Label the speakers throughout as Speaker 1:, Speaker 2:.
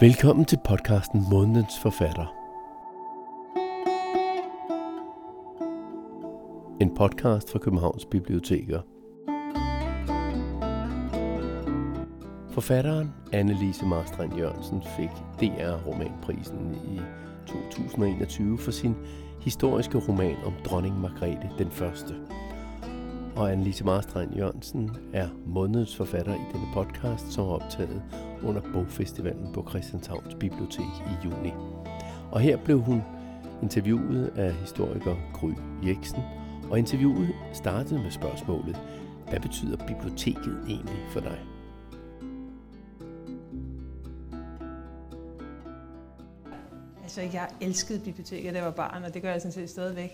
Speaker 1: Velkommen til podcasten Månedens Forfatter. En podcast fra Københavns Biblioteker. Forfatteren Annelise Marstrand Jørgensen fik DR-romanprisen i 2021 for sin historiske roman om dronning Margrethe den Første. Og Annelise Marstrand Jørgensen er månedens forfatter i denne podcast, som er optaget under Bogfestivalen på Christianshavns Bibliotek i juni. Og her blev hun interviewet af historiker Gry Jeksen, og interviewet startede med spørgsmålet, hvad betyder biblioteket egentlig for dig?
Speaker 2: Altså, jeg elskede biblioteket, da jeg var barn, og det gør jeg sådan set stadigvæk.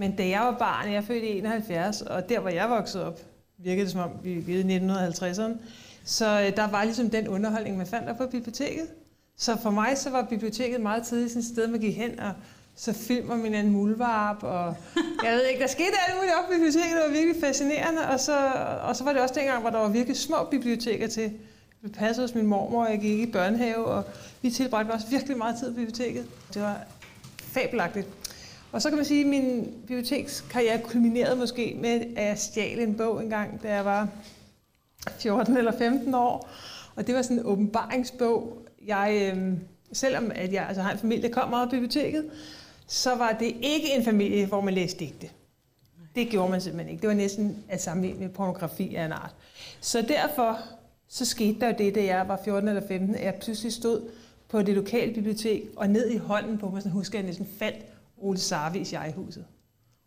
Speaker 2: Men da jeg var barn, jeg født i 71, og der, hvor jeg voksede op, virkede det som om, vi levede i 1950'erne, så øh, der var ligesom den underholdning, man fandt der på biblioteket. Så for mig så var biblioteket meget tidligt sådan et sted, man gik hen og så filmer min anden mulvarp, og jeg ved ikke, der skete alt muligt op på biblioteket, det var virkelig fascinerende, og så, og så var det også dengang, hvor der var virkelig små biblioteker til. Vi passede hos min mormor, og jeg gik i børnehave, og vi tilbragte også virkelig meget tid på biblioteket. Det var fabelagtigt. Og så kan man sige, at min bibliotekskarriere kulminerede måske med, at jeg stjal en bog engang, da jeg var 14 eller 15 år. Og det var sådan en åbenbaringsbog. Jeg, øh, selvom at jeg altså, har en familie, der kom meget på biblioteket, så var det ikke en familie, hvor man læste digte. Det gjorde man simpelthen ikke. Det var næsten at sammenligne med pornografi af en art. Så derfor så skete der jo det, da jeg var 14 eller 15, at jeg pludselig stod på det lokale bibliotek, og ned i hånden på mig, så husker jeg næsten faldt Ole Sarvis i huset.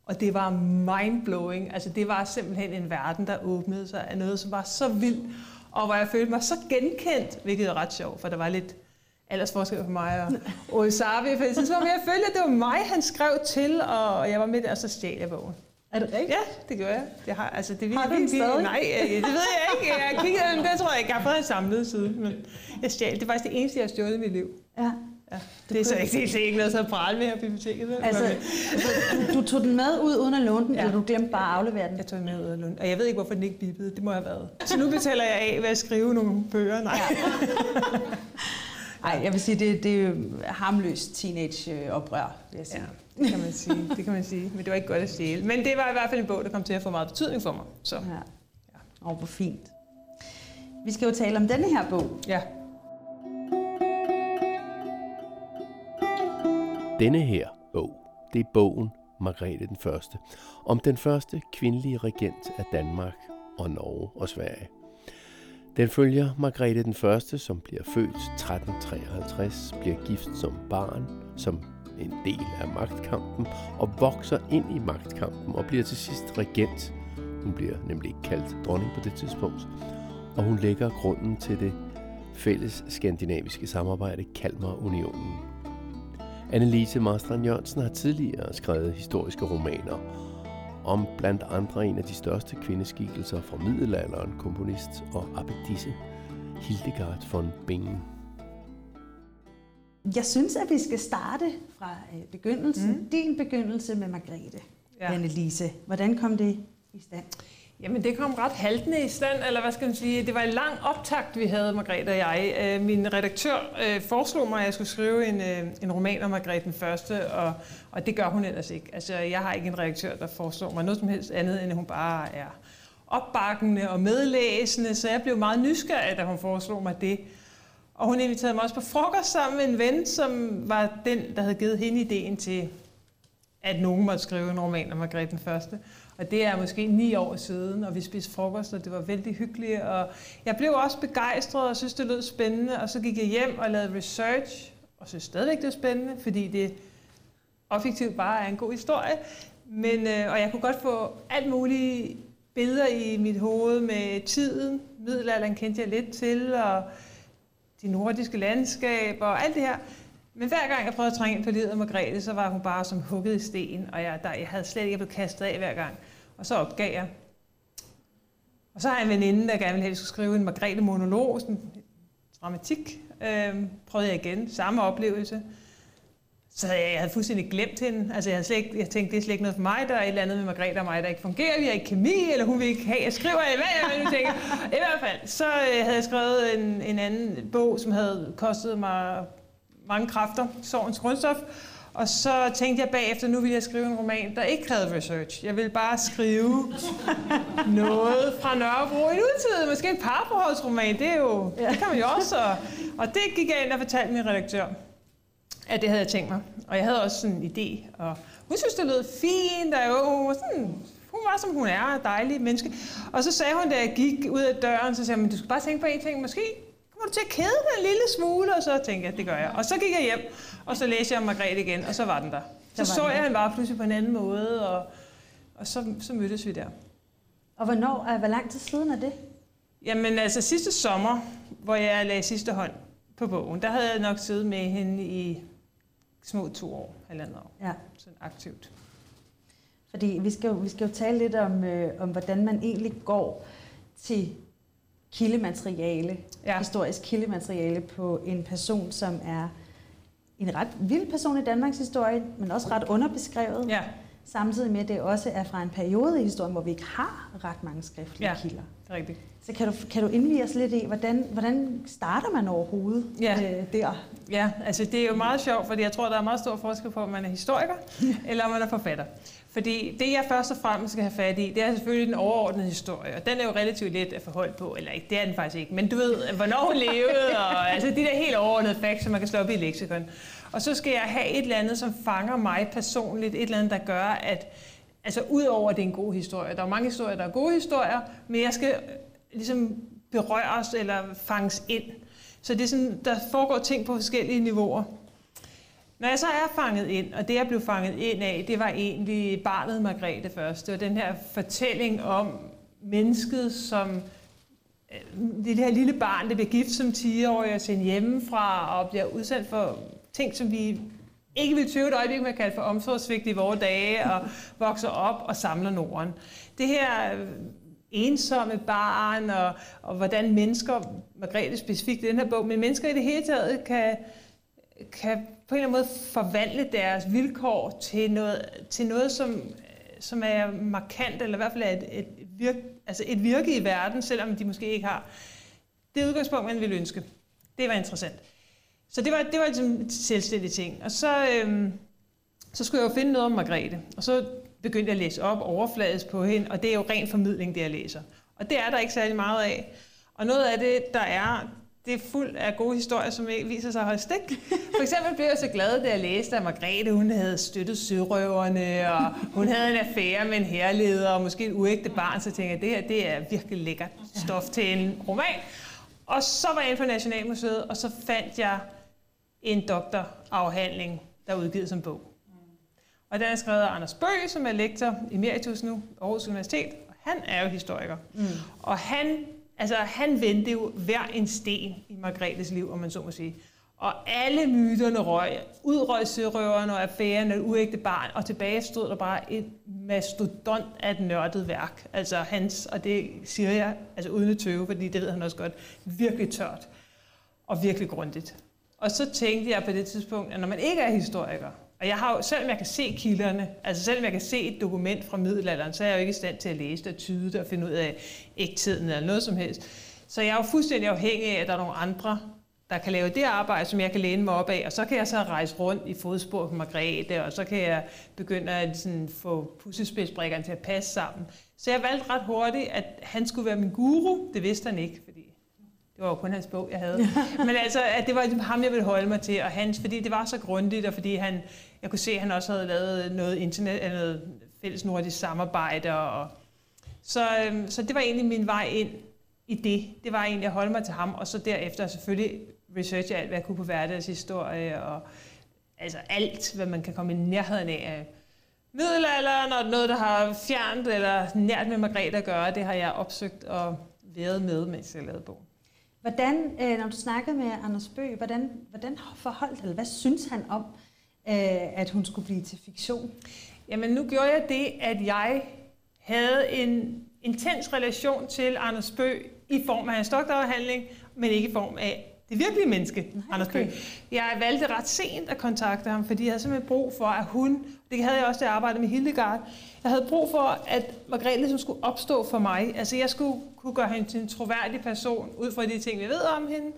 Speaker 2: Og det var mindblowing. Altså det var simpelthen en verden, der åbnede sig af noget, som var så vildt, og hvor jeg følte mig så genkendt, hvilket er ret sjovt, for der var lidt aldersforskel for mig og Ole Sarvi, for jeg synes, jeg følte, at det var mig, han skrev til, og jeg var med der, og så stjal jeg bogen.
Speaker 3: Er det rigtigt?
Speaker 2: Ja, det gør jeg. Det har, altså, det
Speaker 3: har du den stadig?
Speaker 2: Nej, det ved jeg ikke. Jeg kiggede, det tror jeg ikke. Jeg har fået samlet side. Men jeg stjal. Det er faktisk det eneste, jeg har stjålet i mit liv.
Speaker 3: Ja.
Speaker 2: Ja, det er så ikke, det er ikke noget så at prale med her biblioteket. Vel?
Speaker 3: Altså, du, du tog den med ud uden at låne den, ja. eller du glemte bare at aflevere den?
Speaker 2: Jeg tog den med ud af låne. Og jeg ved ikke, hvorfor den ikke bippede. Det må have været. Så nu betaler jeg af ved at skrive nogle bøger. Nej. Ja.
Speaker 3: Ej, jeg vil sige, det, det er harmløst teenage-oprør, vil jeg sige.
Speaker 2: Ja, det kan man sige. Det kan man sige. Men det var ikke godt at stjæle. Men det var i hvert fald en bog, der kom til at få meget betydning for mig. Så. Ja.
Speaker 3: ja. Og hvor fint. Vi skal jo tale om denne her bog.
Speaker 2: Ja.
Speaker 1: Denne her bog, det er bogen Margrethe den Første, om den første kvindelige regent af Danmark og Norge og Sverige. Den følger Margrethe den Første, som bliver født 1353, bliver gift som barn, som en del af magtkampen, og vokser ind i magtkampen og bliver til sidst regent. Hun bliver nemlig ikke kaldt dronning på det tidspunkt, og hun lægger grunden til det fælles skandinaviske samarbejde Kalmarunionen. Annelise Marstrand Jørgensen har tidligere skrevet historiske romaner om blandt andre en af de største kvindeskikkelser fra middelalderen, komponist og abbedisse Hildegard von Bingen.
Speaker 3: Jeg synes, at vi skal starte fra øh, begyndelsen. Mm. Din begyndelse med Margrethe, ja. Annelise. Hvordan kom det i stand?
Speaker 2: Jamen, det kom ret haltende i stand, eller hvad skal man sige, det var en lang optakt, vi havde, Margrethe og jeg. Øh, min redaktør øh, foreslog mig, at jeg skulle skrive en, øh, en roman om Margrethe den Første, og, og det gør hun ellers ikke. Altså, jeg har ikke en redaktør, der foreslår mig noget som helst andet, end at hun bare er opbakkende og medlæsende, så jeg blev meget nysgerrig, da hun foreslog mig det. Og hun inviterede mig også på frokost sammen med en ven, som var den, der havde givet hende ideen til, at nogen måtte skrive en roman om Margrethe den Første. Og det er måske ni år siden, og vi spiste frokost, og det var vældig hyggeligt. Og jeg blev også begejstret og synes, det lød spændende. Og så gik jeg hjem og lavede research, og synes stadigvæk, det er spændende, fordi det objektivt bare er en god historie. Men, øh, og jeg kunne godt få alt mulige billeder i mit hoved med tiden. Middelalderen kendte jeg lidt til, og de nordiske landskaber og alt det her. Men hver gang jeg prøvede at trænge ind på livet af Margrethe, så var hun bare som hugget i sten, og jeg, der, jeg havde slet ikke blevet kastet af hver gang. Og så opgav jeg. Og så har jeg en veninde, der gerne ville have, at skulle skrive en Margrethe-monolog, sådan dramatik. Øhm, prøvede jeg igen, samme oplevelse. så havde jeg, jeg havde fuldstændig glemt hende. Altså jeg, havde slet ikke, jeg tænkte, det er slet ikke noget for mig. Der er et eller andet med Margrethe og mig, der ikke fungerer. Vi har ikke kemi, eller hun vil ikke have, jeg skriver, hvad jeg nu tænker. I hvert fald, så øh, havde jeg skrevet en, en anden bog, som havde kostet mig mange kræfter, sorgens grundstof. Og så tænkte jeg bagefter, nu vil jeg skrive en roman, der ikke krævede research. Jeg vil bare skrive noget fra Nørrebro i nutid. Måske en parforholdsroman, det, er jo, det kan man jo også. Og det gik jeg ind og fortalte min redaktør at det havde jeg tænkt mig. Og jeg havde også sådan en idé, og hun synes, det lød fint, og jo, hun var, sådan, hun var som hun er, dejlig menneske. Og så sagde hun, da jeg gik ud af døren, så sagde hun, du skal bare tænke på en ting, måske kommer du til at kede dig en lille smule, og så tænkte jeg, det gør jeg. Og så gik jeg hjem, og så læste jeg om Margrethe igen, og så var den der. Så så jeg hende bare pludselig på en anden måde, og, og så, så mødtes vi der.
Speaker 3: Og hvornår, hvor lang tid siden er det?
Speaker 2: Jamen altså sidste sommer, hvor jeg lagde sidste hånd på bogen, der havde jeg nok siddet med hende i små to år, halvandet år. Ja. Sådan aktivt.
Speaker 3: Fordi vi skal jo, vi skal jo tale lidt om, øh, om, hvordan man egentlig går til kildemateriale, ja. historisk kildemateriale på en person, som er en ret vild person i Danmarks historie, men også ret underbeskrevet. Ja. Samtidig med, at det også er fra en periode i historien, hvor vi ikke har ret mange skriftlige ja, kilder.
Speaker 2: det er rigtigt.
Speaker 3: Så kan du, kan du indvige os lidt i, hvordan, hvordan starter man overhovedet ja. øh, der?
Speaker 2: Ja, altså det er jo meget sjovt, fordi jeg tror, der er meget stor forskel på, om man er historiker, eller om man er forfatter. Fordi det, jeg først og fremmest skal have fat i, det er selvfølgelig den overordnede historie, og den er jo relativt let at forholde på, eller ikke, det er den faktisk ikke, men du ved, hvornår hun levede, og altså de der helt overordnede facts, som man kan slå op i leksikon. Og så skal jeg have et eller andet, som fanger mig personligt, et eller andet, der gør, at altså udover at det er en god historie, der er mange historier, der er gode historier, men jeg skal ligesom berøres eller fanges ind. Så det er sådan, der foregår ting på forskellige niveauer. Når jeg så er fanget ind, og det jeg blev fanget ind af, det var egentlig barnet Margrethe først. Det var den her fortælling om mennesket som øh, det her lille barn, der bliver gift som 10-årig og sendt hjemmefra og bliver udsendt for ting, som vi ikke vil tøve et øjeblik med at kalde for omsorgsvigt i vores dage og vokser op og samler Norden. Det her øh, ensomme barn, og, og hvordan mennesker, Margrethe specifikt i den her bog, men mennesker i det hele taget kan, kan på en eller anden måde forvandle deres vilkår til noget, til noget som, som er markant, eller i hvert fald er et, et, virke, altså et virke i verden, selvom de måske ikke har det udgangspunkt, man ville ønske. Det var interessant. Så det var, det var ligesom en selvstændig ting. Og så, øhm, så skulle jeg jo finde noget om Margrethe. Og så begyndte jeg at læse op overfladisk på hende, og det er jo ren formidling, det jeg læser. Og det er der ikke særlig meget af. Og noget af det, der er, det er fuld af gode historier, som viser sig at holde stik. For eksempel blev jeg så glad, da jeg læste, at Margrethe hun havde støttet sørøverne, og hun havde en affære med en herleder, og måske et uægte barn, så tænkte jeg, det her det er virkelig lækkert stof til en roman. Og så var jeg inde på Nationalmuseet, og så fandt jeg en doktorafhandling, der er udgivet som bog. Og den er skrevet af Anders Bøg, som er lektor emeritus nu, Aarhus Universitet. Og han er jo historiker. Mm. Og han, altså, han vendte jo hver en sten i Margrethes liv, om man så må sige. Og alle myterne røg. Udrøg sørøverne og affæren af uægte barn, og tilbage stod der bare et mastodont af et nørdet værk. Altså hans, og det siger jeg altså uden at tøve, fordi det ved han også godt, virkelig tørt og virkelig grundigt. Og så tænkte jeg på det tidspunkt, at når man ikke er historiker, og jeg har jo, selvom jeg kan se kilderne, altså selvom jeg kan se et dokument fra middelalderen, så er jeg jo ikke i stand til at læse det og tyde det og finde ud af ægtheden eller noget som helst. Så jeg er jo fuldstændig afhængig af, at der er nogle andre, der kan lave det arbejde, som jeg kan læne mig op af, og så kan jeg så rejse rundt i fodspor på Margrethe, og så kan jeg begynde at sådan, få pussespidsbrikkerne til at passe sammen. Så jeg valgte ret hurtigt, at han skulle være min guru. Det vidste han ikke, fordi det var jo kun hans bog, jeg havde. Men altså, at det var ligesom ham, jeg ville holde mig til, og hans, fordi det var så grundigt, og fordi han, jeg kunne se, at han også havde lavet noget internet, eller noget fælles nordisk samarbejde, og, så, øhm, så det var egentlig min vej ind i det. Det var egentlig at holde mig til ham, og så derefter selvfølgelig researche alt, hvad jeg kunne på hverdagshistorie, og altså alt, hvad man kan komme i nærheden af middelalderen, og noget, der har fjernt eller nært med Margrethe at gøre, det har jeg opsøgt og været med, mens jeg lavede bogen.
Speaker 3: Hvordan, øh, når du snakkede med Anders Bøg, hvordan, hvordan forholdt, eller hvad synes han om, øh, at hun skulle blive til fiktion?
Speaker 2: Jamen nu gjorde jeg det, at jeg havde en intens relation til Anders Bøg i form af hans doktorafhandling, men ikke i form af det virkelige menneske, Nej, Anders okay. Bøg. Jeg valgte ret sent at kontakte ham, fordi jeg havde simpelthen brug for, at hun, det havde jeg også, da jeg arbejdede med Hildegard, jeg havde brug for, at Margrethe ligesom skulle opstå for mig. Altså jeg skulle kunne gøre hende til en troværdig person, ud fra de ting, vi ved om hende.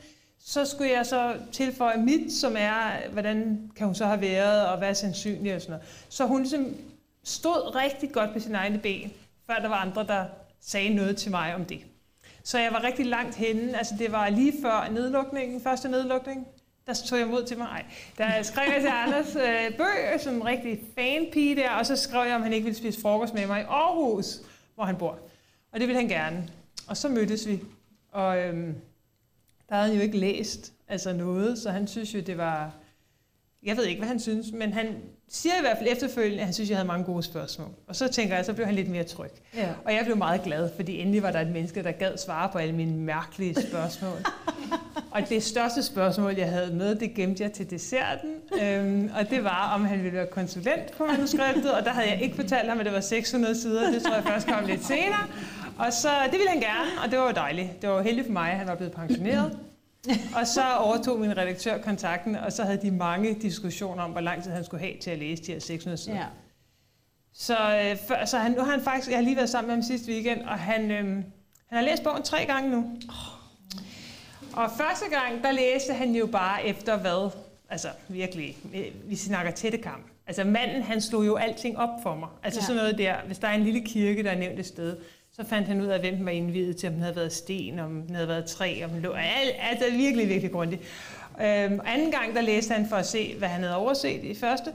Speaker 2: Så skulle jeg så tilføje mit, som er, hvordan kan hun så have været, og hvad er sandsynligt og sådan noget. Så hun ligesom stod rigtig godt på sine egne ben, før der var andre, der sagde noget til mig om det. Så jeg var rigtig langt henne. Altså det var lige før nedlukningen, første nedlukning. Der tog jeg mod til mig. Ej. Der skrev jeg til Anders øh, Bøg, som en rigtig fanpige der, og så skrev jeg, om han ikke ville spise frokost med mig i Aarhus, hvor han bor. Og det ville han gerne. Og så mødtes vi. Og øhm, der havde han jo ikke læst altså noget, så han synes jo, det var... Jeg ved ikke, hvad han synes, men han siger i hvert fald efterfølgende, at han synes, at jeg havde mange gode spørgsmål. Og så tænker jeg, så blev han lidt mere tryg. Ja. Og jeg blev meget glad, fordi endelig var der et menneske, der gad svare på alle mine mærkelige spørgsmål. og det største spørgsmål, jeg havde med, det gemte jeg til desserten. Øhm, og det var, om han ville være konsulent på manuskriptet. Og der havde jeg ikke fortalt ham, at det var 600 sider. Det tror jeg først kom lidt senere. Og så, det ville han gerne, og det var jo dejligt. Det var heldigt for mig, at han var blevet pensioneret. og så overtog min redaktør kontakten, og så havde de mange diskussioner om, hvor lang tid han skulle have til at læse de her 600 sider. Ja. Så, øh, for, så han, nu har han faktisk, jeg har lige været sammen med ham sidste weekend, og han, øh, han har læst bogen tre gange nu. Og første gang, der læste han jo bare efter hvad? Altså virkelig, vi snakker tættekam. Altså manden, han slog jo alting op for mig. Altså ja. sådan noget der, hvis der er en lille kirke, der er nævnt et sted, så fandt han ud af, hvem den var indvidet til, om den havde været sten, om den havde været træ, om den lå. Altså virkelig, virkelig grundigt. Øhm, anden gang, der læste han for at se, hvad han havde overset i første.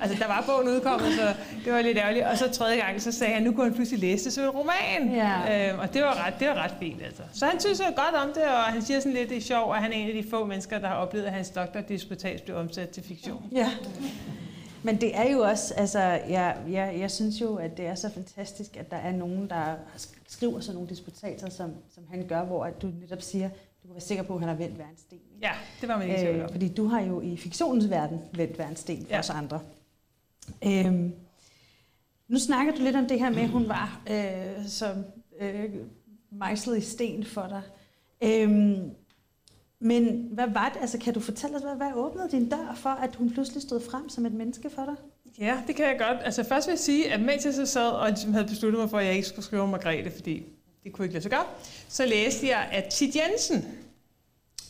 Speaker 2: Altså, der var bogen udkommet, så det var lidt ærgerligt. Og så tredje gang, så sagde han, nu kunne han pludselig læse det som en roman. Ja. Øhm, og det var, ret, det var ret fint, altså. Så han synes godt om det, og han siger sådan lidt, det er sjovt, at han er en af de få mennesker, der har oplevet, at hans doktordisputats blev omsat til fiktion.
Speaker 3: Ja. Men det er jo også, altså, jeg, jeg, jeg synes jo, at det er så fantastisk, at der er nogen, der skriver sådan nogle disputater, som, som han gør, hvor at du netop siger, du kan være sikker på, at han har vendt hver en sten.
Speaker 2: Ja, det var man ikke øh,
Speaker 3: Fordi du har jo i fiktionens verden vendt hver en sten for ja. os andre. Øhm, nu snakker du lidt om det her med, at hun var øh, som øh, mejslet i sten for dig. Øhm, men hvad var det? Altså, kan du fortælle os, hvad, hvad åbnede din dør for, at hun pludselig stod frem som et menneske for dig?
Speaker 2: Ja, det kan jeg godt. Altså først vil jeg sige, at mens jeg så sad og ligesom havde besluttet mig for, at jeg ikke skulle skrive om Margrethe, fordi det kunne ikke lade sig gøre, så læste jeg, at Tid Jensen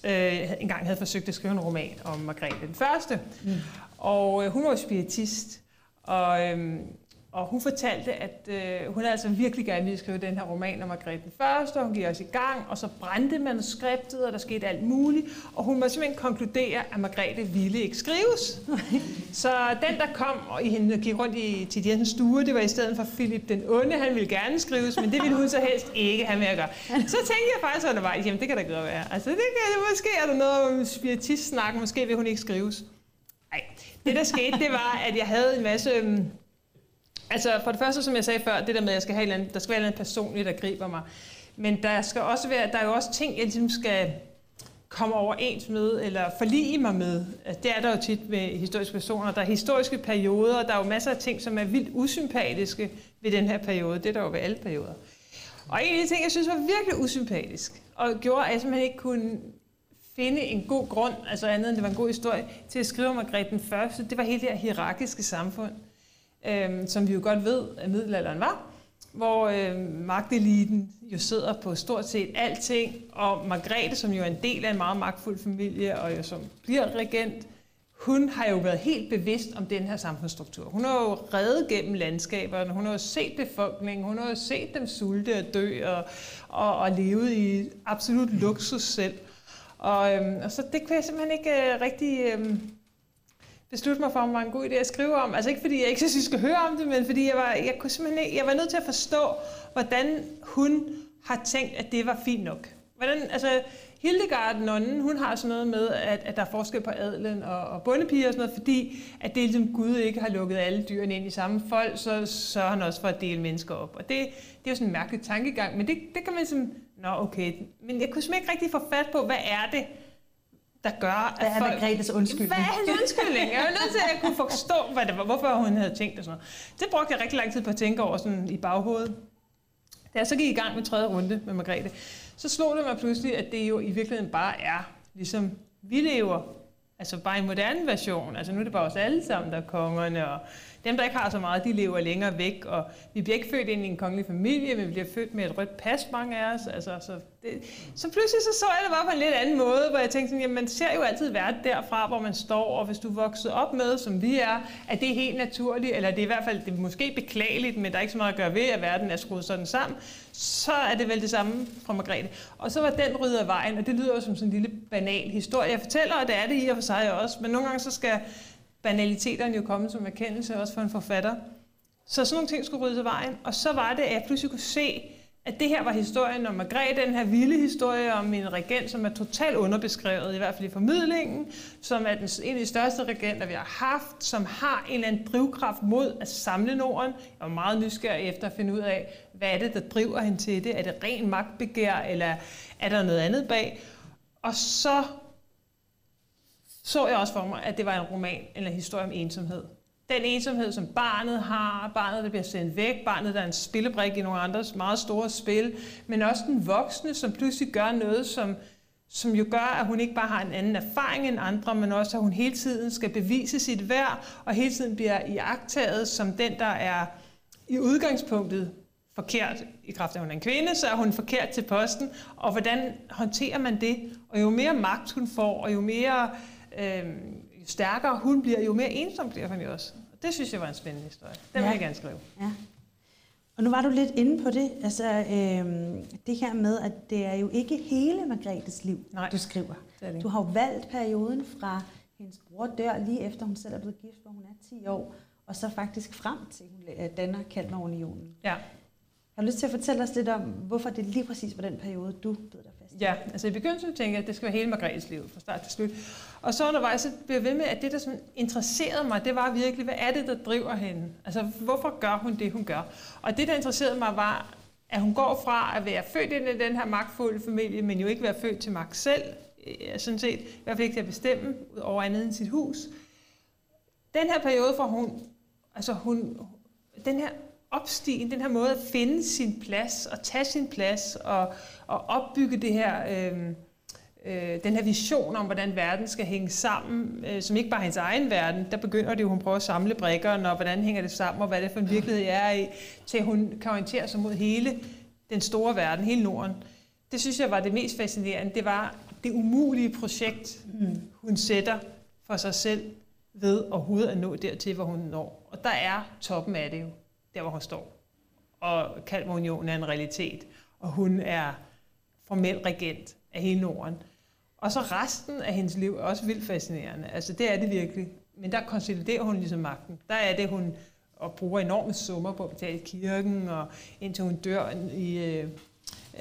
Speaker 2: øh, engang havde forsøgt at skrive en roman om Margrethe den første. Mm. Og øh, hun var jo spiritist, og øh, og hun fortalte, at øh, hun altså virkelig gerne ville skrive den her roman om Margrethe den Første, og hun gik også i gang, og så brændte manuskriptet, og der skete alt muligt, og hun må simpelthen konkludere, at Margrethe ville ikke skrives. så den, der kom og i hende, gik rundt i til Jensens stue, det var i stedet for Philip den Onde, han ville gerne skrives, men det ville hun så helst ikke have med at gøre. Så tænkte jeg faktisk undervejs, jamen det kan da godt være. Altså det kan, måske er der noget om spiritist-snak, måske vil hun ikke skrives. Nej, det der skete, det var, at jeg havde en masse øhm, Altså for det første, som jeg sagde før, det der med, at jeg skal have en anden, der skal være en anden personligt, der griber mig. Men der skal også være, der er jo også ting, jeg ligesom skal komme overens med, eller forlige mig med. Altså, det er der jo tit med historiske personer. Der er historiske perioder, der er jo masser af ting, som er vildt usympatiske ved den her periode. Det er der jo ved alle perioder. Og en af de ting, jeg synes var virkelig usympatisk, og gjorde, at jeg simpelthen ikke kunne finde en god grund, altså andet end det var en god historie, til at skrive om Margrethe den første, det var hele det her hierarkiske samfund øh, som vi jo godt ved, at middelalderen var, hvor øh, magteliten jo sidder på stort set alting, og Margrethe, som jo er en del af en meget magtfuld familie, og jo som bliver regent, hun har jo været helt bevidst om den her samfundsstruktur. Hun har jo reddet gennem landskaberne, hun har jo set befolkningen, hun har jo set dem sulte og dø og, og, og levet i absolut luksus selv. Og, øhm, og så det kunne jeg simpelthen ikke øh, rigtig øhm, beslutte mig for, om det var en god idé at skrive om. Altså ikke fordi jeg ikke synes, jeg skal høre om det, men fordi jeg var, jeg kunne simpelthen ikke, jeg var nødt til at forstå, hvordan hun har tænkt, at det var fint nok. Hvordan, altså, Hildegard, nonnen, hun har sådan noget med, at, at der er forskel på adlen og, og bondepiger og sådan noget, fordi at det ligesom Gud ikke har lukket alle dyrene ind i samme folk, så sørger han også for at dele mennesker op. Og det, det er jo sådan en mærkelig tankegang, men det, det kan man sådan, nå okay, men jeg kunne simpelthen ikke rigtig få fat på, hvad er det, der gør,
Speaker 3: at Hvad er folk... Margrethes undskyldning?
Speaker 2: Hvad er hendes undskyldning? Jeg er nødt til at kunne forstå, hvad det var, hvorfor hun havde tænkt og sådan noget. Det brugte jeg rigtig lang tid på at tænke over sådan i baghovedet. Da jeg så gik i gang med tredje runde med Margrethe, så slog det mig pludselig, at det jo i virkeligheden bare er ligesom vi lever. Altså bare en moderne version. Altså nu er det bare os alle sammen, der er kongerne, og dem, der ikke har så meget, de lever længere væk, og vi bliver ikke født ind i en kongelig familie, men vi bliver født med et rødt pas, mange af os. Altså, så, det, så pludselig så, så jeg det bare på en lidt anden måde, hvor jeg tænkte sådan, jamen man ser jo altid verden derfra, hvor man står, og hvis du er vokset op med, som vi er, at det er helt naturligt, eller det er i hvert fald det er måske beklageligt, men der er ikke så meget at gøre ved, at verden er skruet sådan sammen, så er det vel det samme fra Margrethe. Og så var den ryddet af vejen, og det lyder jo som sådan en lille banal historie. Jeg fortæller, og det er det i og for sig også, men nogle gange så skal banaliteterne jo komme som erkendelse også for en forfatter. Så sådan nogle ting skulle ryddes af vejen. Og så var det, at jeg pludselig kunne se, at det her var historien om Margrethe, den her vilde historie om en regent, som er totalt underbeskrevet, i hvert fald i formidlingen, som er den, en af de største regenter, vi har haft, som har en eller anden drivkraft mod at samle Norden. Jeg var meget nysgerrig efter at finde ud af, hvad er det, der driver hende til det? Er det ren magtbegær, eller er der noget andet bag? Og så så jeg også for mig, at det var en roman eller en historie om ensomhed. Den ensomhed, som barnet har, barnet, der bliver sendt væk, barnet, der er en spillebrik i nogle andres meget store spil, men også den voksne, som pludselig gør noget, som, som jo gør, at hun ikke bare har en anden erfaring end andre, men også, at hun hele tiden skal bevise sit værd, og hele tiden bliver iagtaget som den, der er i udgangspunktet forkert i kraft af, at hun er en kvinde, så er hun forkert til posten, og hvordan håndterer man det? Og jo mere magt hun får, og jo mere øh, jo stærkere hun bliver, jo mere ensom bliver hun jo også. Og det synes jeg var en spændende historie. Den ja. vil jeg gerne skrive. Ja.
Speaker 3: Og nu var du lidt inde på det, altså øh, det her med, at det er jo ikke hele Margrethes liv, Nej, du skriver. Det det. Du har jo valgt perioden fra hendes bror dør lige efter hun selv er blevet gift, hvor hun er 10 år, og så faktisk frem til, hun danner Kalmarunionen. Ja. Har lyst til at fortælle os lidt om, hvorfor det lige præcis var den periode, du bed dig
Speaker 2: Ja, altså i begyndelsen tænkte jeg, at det skal være hele Margrethes liv, fra start til slut. Og så undervejs så blev jeg ved med, at det, der sådan interesserede mig, det var virkelig, hvad er det, der driver hende? Altså, hvorfor gør hun det, hun gør? Og det, der interesserede mig, var, at hun går fra at være født ind i den her magtfulde familie, men jo ikke være født til magt selv, øh, sådan set, i hvert fald ikke til at bestemme over andet end sit hus. Den her periode, hvor hun, altså hun, den her opstigen, den her måde at finde sin plads og tage sin plads og, og opbygge det her, øh, øh, den her vision om, hvordan verden skal hænge sammen, øh, som ikke bare er hendes egen verden. Der begynder det jo, hun prøver at samle brækkerne, og hvordan hænger det sammen, og hvad det for en virkelighed er i, til hun kan orientere sig mod hele den store verden, hele Norden. Det synes jeg var det mest fascinerende. Det var det umulige projekt, mm. hun sætter for sig selv ved overhovedet at nå dertil, hvor hun når. Og der er toppen af det jo der hvor hun står. Og Kalmarunionen er en realitet, og hun er formel regent af hele Norden. Og så resten af hendes liv er også vildt fascinerende. Altså det er det virkelig. Men der konsoliderer hun ligesom magten. Der er det, hun og bruger enorme summer på at betale kirken, og indtil hun dør i, øh,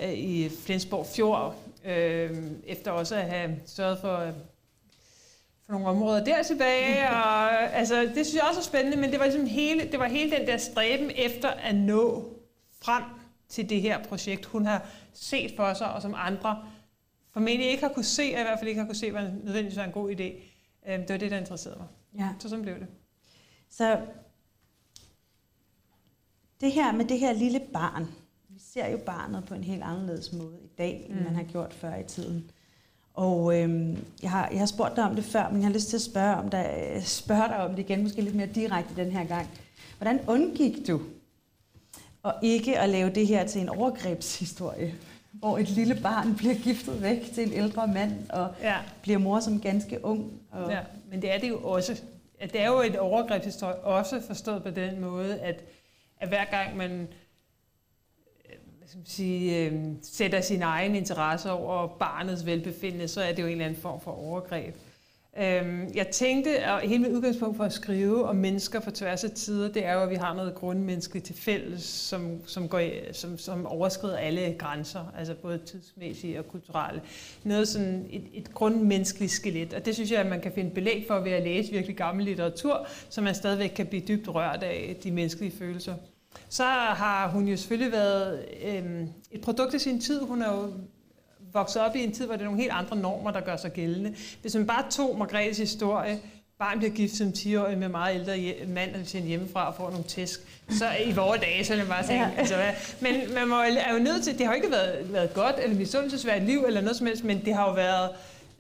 Speaker 2: øh i Flensborg Fjord, øh, efter også at have sørget for nogle områder der tilbage, og altså, det synes jeg også er spændende, men det var, ligesom hele, det var hele den der stræben efter at nå frem til det her projekt, hun har set for sig, og som andre formentlig ikke har kunne se, og i hvert fald ikke har kunne se, hvad nødvendigvis var en god idé. Øhm, det var det, der interesserede mig. Ja. Så sådan blev det.
Speaker 3: Så det her med det her lille barn, vi ser jo barnet på en helt anderledes måde i dag, end mm. man har gjort før i tiden. Og øhm, jeg, har, jeg har spurgt dig om det før, men jeg har lyst til at spørge, om der, spørge dig om det igen, måske lidt mere direkte den her gang. Hvordan undgik du og ikke at lave det her til en overgrebshistorie, hvor et lille barn bliver giftet væk til en ældre mand og ja. bliver mor som ganske ung? Og...
Speaker 2: Ja, men det er det jo også. Det er jo et overgrebshistorie, også forstået på den måde, at, at hver gang man skal sige, øh, sætter sin egen interesse over barnets velbefindende, så er det jo en eller anden form for overgreb. Øh, jeg tænkte, og hele mit udgangspunkt for at skrive om mennesker på tværs af tider, det er jo, at vi har noget grundmenneskeligt til fælles, som, som, går, som, som overskrider alle grænser, altså både tidsmæssige og kulturelle. Noget sådan et, et grundmenneskeligt skelet, og det synes jeg, at man kan finde belæg for ved at læse virkelig gammel litteratur, så man stadigvæk kan blive dybt rørt af de menneskelige følelser så har hun jo selvfølgelig været øh, et produkt af sin tid. Hun er jo vokset op i en tid, hvor det er nogle helt andre normer, der gør sig gældende. Hvis man bare tog Margrethes historie, barn bliver gift som 10-årig med meget ældre mand, der tjener hjemmefra og får nogle tæsk, så i vores dage, så er det bare tænke, ja. altså, hvad? men man må, er jo nødt til, det har jo ikke været, været godt eller misundelsesværdigt liv eller noget som helst, men det har jo været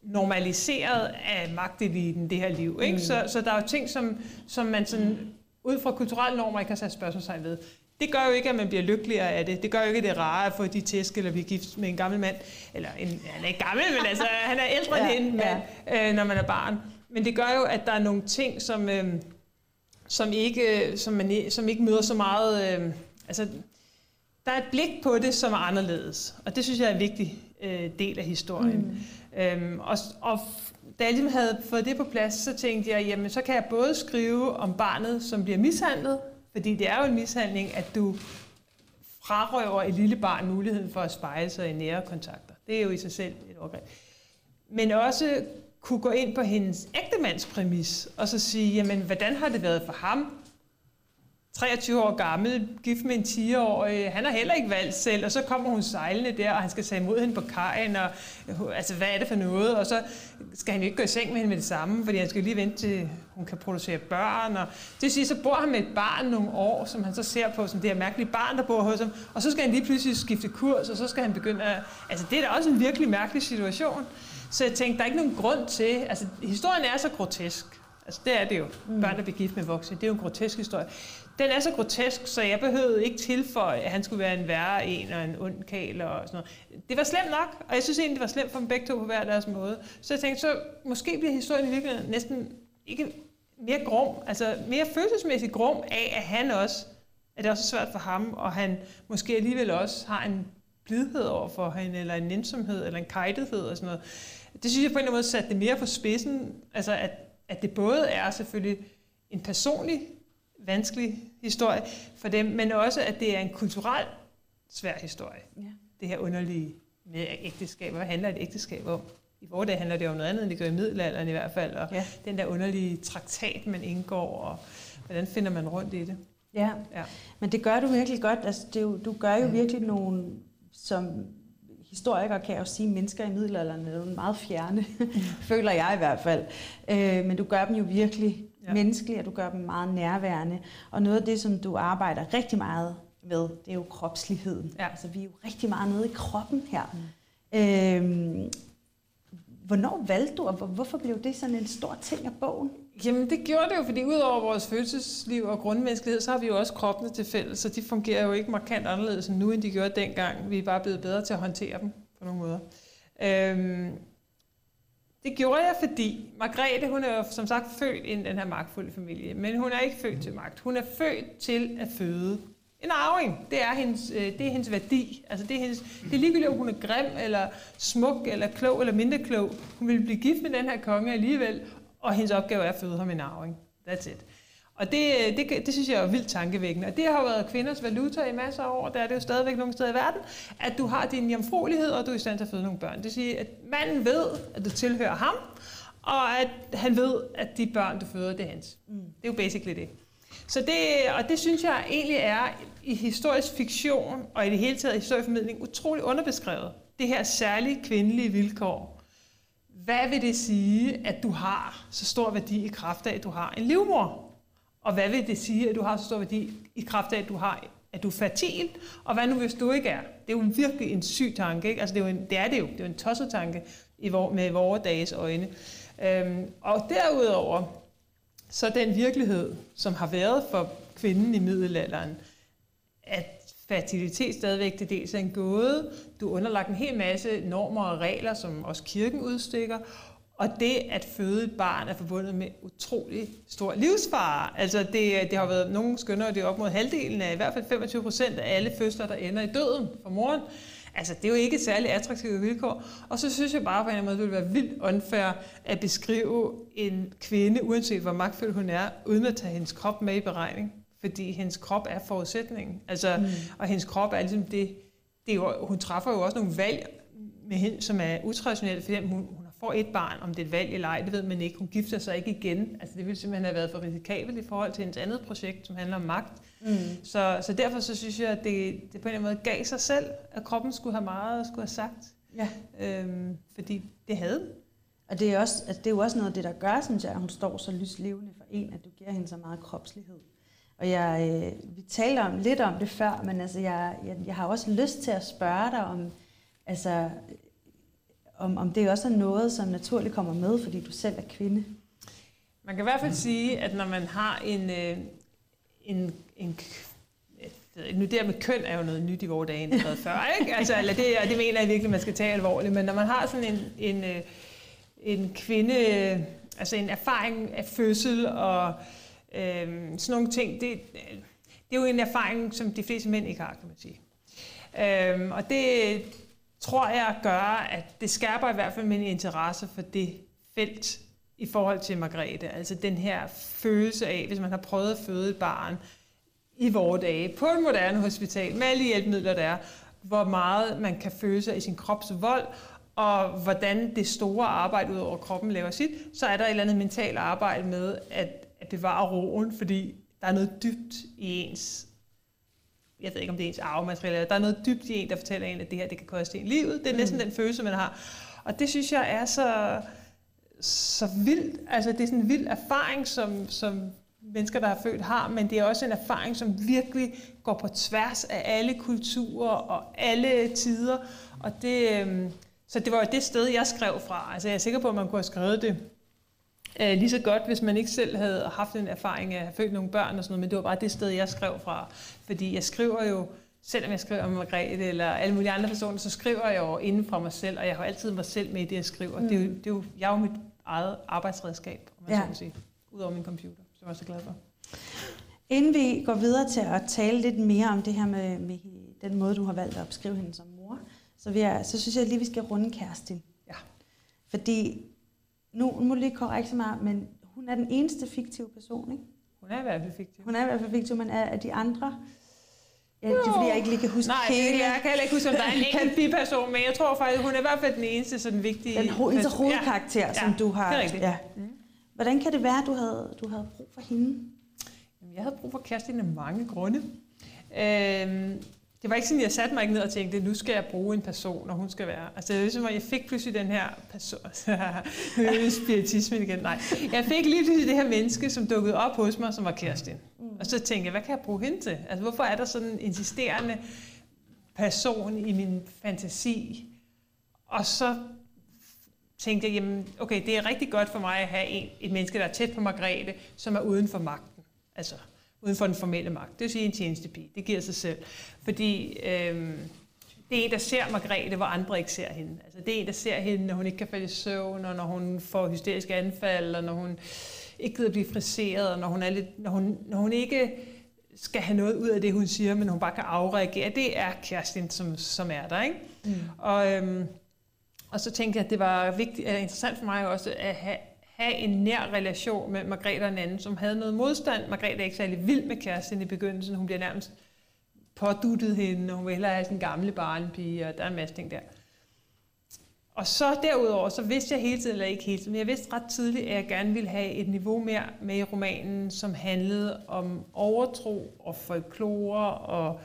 Speaker 2: normaliseret af magteliten, det her liv. Ikke? Mm. Så, så der er jo ting, som, som man sådan, ud fra kulturelle normer ikke kan sætte spørgsmålstegn ved. Det gør jo ikke, at man bliver lykkeligere af det. Det gør jo ikke, at det er rarere at få de tæsk eller blive gift med en gammel mand. Eller en, han er ikke gammel, men altså, han er ældre ja, end en mand, ja. øh, når man er barn. Men det gør jo, at der er nogle ting, som, øh, som, ikke, som, man, som ikke møder så meget... Øh, altså, der er et blik på det, som er anderledes. Og det synes jeg er en vigtig øh, del af historien. Mm. Øhm, og, og da jeg ligesom havde fået det på plads, så tænkte jeg, jamen så kan jeg både skrive om barnet, som bliver mishandlet, fordi det er jo en mishandling, at du frarøver et lille barn muligheden for at spejle sig i nære kontakter. Det er jo i sig selv et overgreb. Men også kunne gå ind på hendes ægtemands præmis, og så sige, jamen, hvordan har det været for ham? 23 år gammel, gift med en 10-årig, han har heller ikke valgt selv, og så kommer hun sejlende der, og han skal tage imod hende på kajen, og altså, hvad er det for noget? Og så skal han jo ikke gå i seng med hende med det samme, fordi han skal lige vente til, hun kan producere børn. Og det vil sige, så bor han med et barn nogle år, som han så ser på som det her mærkelige barn, der bor hos ham, og så skal han lige pludselig skifte kurs, og så skal han begynde at... Altså, det er da også en virkelig mærkelig situation. Så jeg tænkte, der er ikke nogen grund til... Altså, historien er så grotesk. Altså, det er det jo. Børn, der bliver gift med voksne. Det er jo en grotesk historie. Den er så grotesk, så jeg behøvede ikke tilføje, at han skulle være en værre en og en ond kæl og sådan noget. Det var slemt nok, og jeg synes egentlig, det var slemt for dem begge to på hver deres måde. Så jeg tænkte, så måske bliver historien i virkeligheden næsten ikke mere grum, altså mere følelsesmæssigt grum af, at han også, at det er svært for ham, og han måske alligevel også har en blidhed over for hende, eller en nænsomhed, eller en kajtethed og sådan noget. Det synes jeg på en eller anden måde satte det mere på spidsen, altså at, at det både er selvfølgelig en personlig vanskelig historie for dem, men også, at det er en kulturelt svær historie. Ja. Det her underlige med ægteskab. Hvad handler et ægteskab om? I vores dag handler det om noget andet, end det gør i middelalderen i hvert fald. Og ja. den der underlige traktat, man indgår, og hvordan finder man rundt i det?
Speaker 3: Ja, ja. men det gør du virkelig godt. Altså, det jo, du gør jo mm. virkelig nogle, som historikere kan jeg jo sige, mennesker i middelalderen er meget fjerne, føler jeg i hvert fald. Øh, men du gør dem jo virkelig ja. menneskelige, og du gør dem meget nærværende. Og noget af det, som du arbejder rigtig meget med, det er jo kropsligheden. Ja. Altså, vi er jo rigtig meget nede i kroppen her. Mm. Øhm, hvornår valgte du, og hvorfor blev det sådan en stor ting af bogen?
Speaker 2: Jamen det gjorde det jo, fordi udover vores følelsesliv og grundmenneskelighed, så har vi jo også kroppene til fælles, så de fungerer jo ikke markant anderledes nu, end de gjorde dengang. Vi er bare blevet bedre til at håndtere dem på nogle måder. Øhm, det gjorde jeg, fordi Margrethe, hun er jo som sagt født i den her magtfulde familie, men hun er ikke født til magt. Hun er født til at føde en arving. Det er hendes, øh, det er hendes værdi. Altså det, er hendes, det er ligegyldigt, om hun er grim, eller smuk, eller klog, eller mindre klog. Hun vil blive gift med den her konge alligevel, og hendes opgave er at føde ham en arving. That's it. Og det, det, det synes jeg er vildt tankevækkende. Og det har jo været kvinders valuta i masser af år, der er det jo stadigvæk nogle steder i verden, at du har din jomfruelighed, og du er i stand til at føde nogle børn. Det vil sige, at manden ved, at du tilhører ham, og at han ved, at de børn, du føder, det er hans. Mm. Det er jo basically det. Så det, og det synes jeg egentlig er i historisk fiktion, og i det hele taget historieformidling, utrolig underbeskrevet. Det her særlige kvindelige vilkår. Hvad vil det sige, at du har så stor værdi i kraft af, at du har en livmor? Og hvad vil det sige, at du har så stor værdi i kraft af, at du har at du er fertil, og hvad nu hvis du ikke er? Det er jo virkelig en syg tanke, ikke? Altså det er, jo en, det er det jo, det er jo en tosset tanke i vor, med vores dages øjne. Øhm, og derudover, så den virkelighed, som har været for kvinden i middelalderen, at fertilitet stadigvæk til dels er en gåde. Du er underlagt en hel masse normer og regler, som også kirken udstikker, og det at føde et barn er forbundet med utrolig stor livsfare. Altså det, det har været, nogle skønner, det er op mod halvdelen af, i hvert fald 25 procent af alle fødsler, der ender i døden for moren. Altså, det er jo ikke et særligt attraktive vilkår. Og så synes jeg bare på en eller anden måde, det ville være vildt unfair at beskrive en kvinde, uanset hvor magtfuld hun er, uden at tage hendes krop med i beregning. Fordi hendes krop er forudsætningen. Altså, mm. Og hendes krop er ligesom det, det er jo, hun træffer jo også nogle valg, med hende, som er utraditionelle, fordi hun, hun får et barn, om det er et valg eller ej, det ved man ikke. Hun gifter sig ikke igen. Altså, det ville simpelthen have været for risikabelt i forhold til hendes andet projekt, som handler om magt. Mm. Så, så derfor så synes jeg, at det, det på en eller anden måde gav sig selv, at kroppen skulle have meget skulle have sagt. Ja. Øhm, fordi det havde
Speaker 3: Og det er, også, altså det er jo også noget af det, der gør, synes jeg, at hun står så lyslevende for en, at du giver hende så meget kropslighed. Og jeg, øh, vi talte om, lidt om det før, men altså jeg, jeg, jeg har også lyst til at spørge dig om, altså om, om det også er noget, som naturligt kommer med, fordi du selv er kvinde.
Speaker 2: Man kan i hvert fald sige, at når man har en, øh, en, en nu det med køn er jo noget nyt i vores dage, end det før, ikke? Altså, eller det, og det mener jeg virkelig, man skal tage alvorligt, men når man har sådan en, en, øh, en kvinde, altså en erfaring af fødsel og øhm, sådan nogle ting, det, det er jo en erfaring, som de fleste mænd ikke har, kan man sige. Øhm, og det tror jeg gør, at det skærper i hvert fald min interesse for det felt i forhold til Margrethe. Altså den her følelse af, hvis man har prøvet at føde et barn i vores dage på et moderne hospital med alle de hjælpemidler, der er, hvor meget man kan føle sig i sin krops vold, og hvordan det store arbejde ud over kroppen laver sit, så er der et eller andet mentalt arbejde med at, at bevare roen, fordi der er noget dybt i ens jeg ved ikke, om det er ens arvemateriale, der er noget dybt i en, der fortæller en, at det her det kan koste en livet. Det er næsten mm. den følelse, man har. Og det synes jeg er så, så vildt. Altså, det er sådan en vild erfaring, som, som mennesker, der er født, har, men det er også en erfaring, som virkelig går på tværs af alle kulturer og alle tider. Og det, øhm, så det var jo det sted, jeg skrev fra. Altså, jeg er sikker på, at man kunne have skrevet det øh, lige så godt, hvis man ikke selv havde haft en erfaring af at have født nogle børn og sådan noget, men det var bare det sted, jeg skrev fra. Fordi jeg skriver jo, selvom jeg skriver om Margrethe eller alle mulige andre personer, så skriver jeg jo inden fra mig selv, og jeg har altid mig selv med i det, jeg skriver. Mm. Det, er jo, det er jo, jeg er jo mit eget arbejdsredskab, om man ja. så kan sige, udover min computer, som jeg er så glad for.
Speaker 3: Inden vi går videre til at tale lidt mere om det her med, med den måde, du har valgt at beskrive hende som mor, så, vil jeg, så synes jeg lige, vi skal runde Kerstin. Ja. Fordi nu, må lige korrekt mig, men hun er den eneste fiktive person, ikke?
Speaker 2: Hun er i hvert fald fiktiv.
Speaker 3: Hun er i hvert fald fiktiv, men er, er de andre... Ja, det er fordi, jeg ikke lige kan huske
Speaker 2: Nej, hele... jeg kan heller ikke huske, om der er en enkelt biperson, men jeg tror faktisk, hun er i hvert fald den eneste sådan vigtige...
Speaker 3: Den ho- eneste hovedkarakter, ja. som du har...
Speaker 2: det er rigtigt. Ja.
Speaker 3: Mm. Hvordan kan det være, at du havde, du havde brug for hende?
Speaker 2: Jeg havde brug for Kerstin af mange grunde. Øhm, det var ikke sådan, at jeg satte mig ikke ned og tænkte, nu skal jeg bruge en person, og hun skal være. Altså, det er ligesom, at jeg fik pludselig den her person, spiritisme igen, nej. Jeg fik lige pludselig det her menneske, som dukkede op hos mig, som var Kerstin. Mm. Og så tænkte jeg, hvad kan jeg bruge hende til? Altså, hvorfor er der sådan en insisterende person i min fantasi? Og så tænkte jeg, jamen, okay, det er rigtig godt for mig at have en, et menneske, der er tæt på Margrethe, som er uden for magten. Altså, uden for den formelle magt. Det vil sige en tjenestepige. Det giver sig selv. Fordi øhm, det er en, der ser Margrethe, hvor andre ikke ser hende. Altså, det er en, der ser hende, når hun ikke kan falde i søvn, og når hun får hysteriske anfald, og når hun ikke gider blive friseret, og når hun, er lidt, når hun, når hun ikke skal have noget ud af det, hun siger, men hun bare kan afreagere. Det er Kerstin, som, som er der. Ikke? Mm. Og, øhm, og så tænkte jeg, at det var vigtigt, eller interessant for mig også at have, have en nær relation med Margrethe og en anden, som havde noget modstand. Margrethe er ikke særlig vild med kæresten i begyndelsen. Hun bliver nærmest påduttet hende, og hun vil hellere have sin gamle barnepige, og der er en masse ting der. Og så derudover, så vidste jeg hele tiden, eller ikke hele tiden, men jeg vidste ret tidligt, at jeg gerne ville have et niveau mere med i romanen, som handlede om overtro og folklore og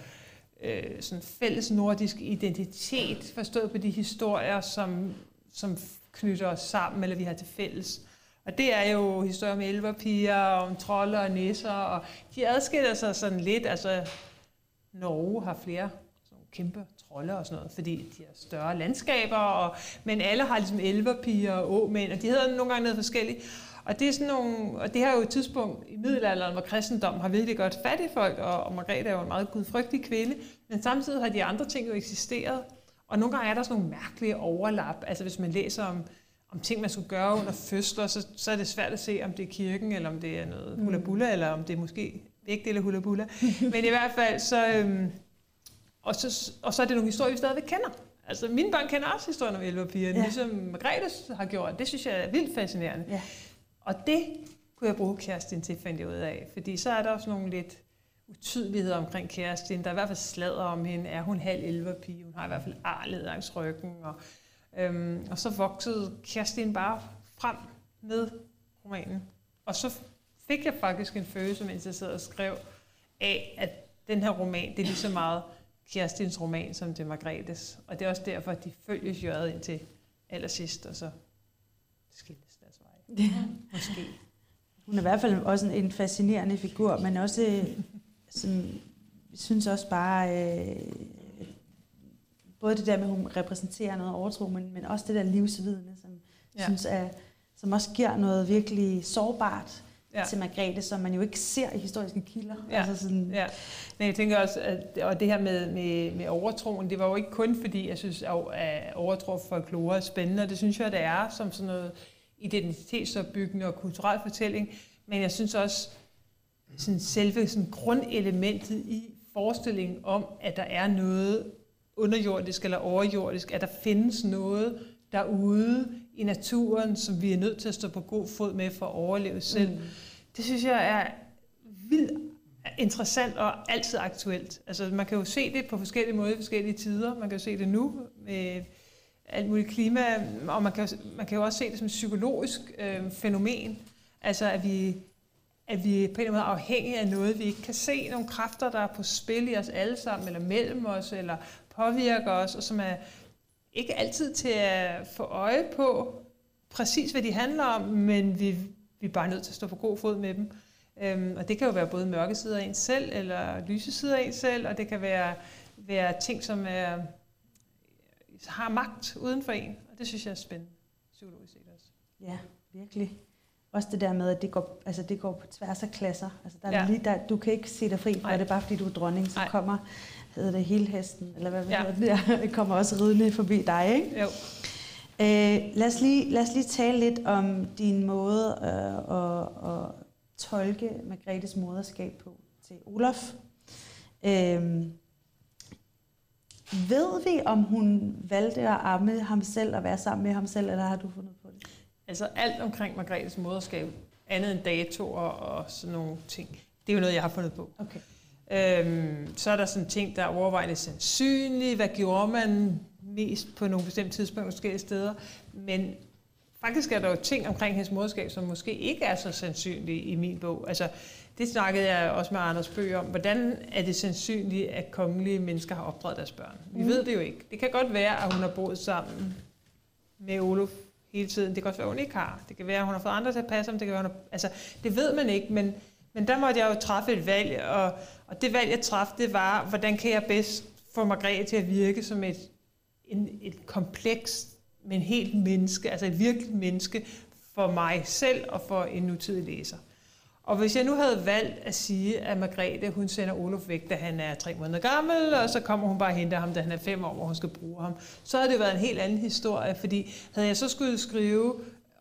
Speaker 2: øh, sådan fælles nordisk identitet, forstået på de historier, som, som knytter os sammen, eller vi har til fælles. Og det er jo historier om elverpiger, om trolde og nisser, og de adskiller sig sådan lidt. Altså, Norge har flere sådan kæmpe trolde og sådan noget, fordi de har større landskaber, og, men alle har ligesom elverpiger og åmænd, og de hedder nogle gange noget forskelligt. Og det, er sådan nogle, og det her er jo et tidspunkt i middelalderen, hvor kristendommen har virkelig godt fat i folk, og, og Margrethe er jo en meget gudfrygtig kvinde, men samtidig har de andre ting jo eksisteret. Og nogle gange er der sådan nogle mærkelige overlap. Altså hvis man læser om om ting, man skulle gøre under fødsler, så, så er det svært at se, om det er kirken, eller om det er noget hula bulla, eller om det er måske begge dele hula bulla. Men i hvert fald, så, øhm, og, så, og så er det nogle historier, vi stadigvæk kender. Altså, mine børn kender også historien om elverpigerne, ja. ligesom Margrethe har gjort. Det synes jeg er vildt fascinerende. Ja. Og det kunne jeg bruge Kerstin til, fandt jeg ud af. Fordi så er der også nogle lidt utydeligheder omkring Kerstin. Der er i hvert fald sladder om hende. Er hun halv elverpige? Hun har i hvert fald arlet langs ryggen. Og Øhm, og så voksede Kerstin bare frem med romanen. Og så fik jeg faktisk en følelse, mens jeg sad og skrev, af, at den her roman, det er lige så meget Kerstins roman, som det er Margrethes. Og det er også derfor, at de følges jøret ind til allersidst, og så skilles deres vej. Ja. Måske.
Speaker 3: Hun er i hvert fald også en fascinerende figur, men også, som, jeg synes også bare, øh, både det der med, at hun repræsenterer noget overtro, men, men også det der livsvidende, som, ja. synes er, som også giver noget virkelig sårbart ja. til Margrethe, som man jo ikke ser i historiske kilder.
Speaker 2: Ja. Altså sådan. Ja. Men jeg tænker også, at og det her med, med, med overtroen, det var jo ikke kun fordi, jeg synes, at overtro for folklore er spændende, og det synes jeg, det er som sådan noget identitetsopbyggende og kulturel fortælling, men jeg synes også, sådan selve sådan grundelementet i forestillingen om, at der er noget underjordisk eller overjordisk, at der findes noget derude i naturen, som vi er nødt til at stå på god fod med for at overleve selv. Mm. Det synes jeg er vildt interessant og altid aktuelt. Altså man kan jo se det på forskellige måder i forskellige tider. Man kan jo se det nu med alt muligt klima, og man kan, man kan jo også se det som et psykologisk øh, fænomen. Altså at vi, at vi på en eller anden måde er afhængige af noget, vi ikke kan se. Nogle kræfter, der er på spil i os alle sammen, eller mellem os, eller påvirker os, og som er ikke altid til at få øje på præcis, hvad de handler om, men vi, vi er bare nødt til at stå på god fod med dem. Øhm, og det kan jo være både mørke sider af en selv, eller lyse sider af en selv, og det kan være, være ting, som er, har magt uden for en. Og det synes jeg er spændende, psykologisk set også.
Speaker 3: Ja, virkelig. Også det der med, at det går, altså det går på tværs af klasser. Altså der er ja. lige der, du kan ikke se dig fri for det, bare fordi du er dronning, så Nej. kommer hedder det hele hesten, eller hvad ja. hedder det, det kommer også ridende forbi dig, ikke? Jo. Øh, lad, os lige, lad os lige tale lidt om din måde øh, at, at tolke Margrethes moderskab på til Olof. Øh, ved vi, om hun valgte at amme ham selv og være sammen med ham selv, eller har du fundet på det?
Speaker 2: Altså alt omkring Margrethes moderskab, andet end datoer og sådan nogle ting, det er jo noget, jeg har fundet på. Okay. Øhm, så er der sådan ting, der er overvejende sandsynlige. Hvad gjorde man mest på nogle bestemte tidspunkter forskellige steder? Men faktisk er der jo ting omkring hendes moderskab, som måske ikke er så sandsynlige i min bog. Altså, det snakkede jeg også med Anders Bøge om. Hvordan er det sandsynligt, at kongelige mennesker har opdraget deres børn? Vi mm. ved det jo ikke. Det kan godt være, at hun har boet sammen med Olof hele tiden. Det kan også være, at hun ikke har. Det kan være, at hun har fået andre til at passe om. Det, kan være, hun har, altså, det ved man ikke, men, men der måtte jeg jo træffe et valg, og, og det valg, jeg træffede, det var, hvordan kan jeg bedst få Margrethe til at virke som et, en, et komplekst, men helt menneske, altså et virkeligt menneske for mig selv og for en nutidig læser. Og hvis jeg nu havde valgt at sige, at Margrethe, hun sender Olof væk, da han er tre måneder gammel, og så kommer hun bare og henter ham, da han er fem år, hvor hun skal bruge ham, så havde det været en helt anden historie, fordi havde jeg så skulle skrive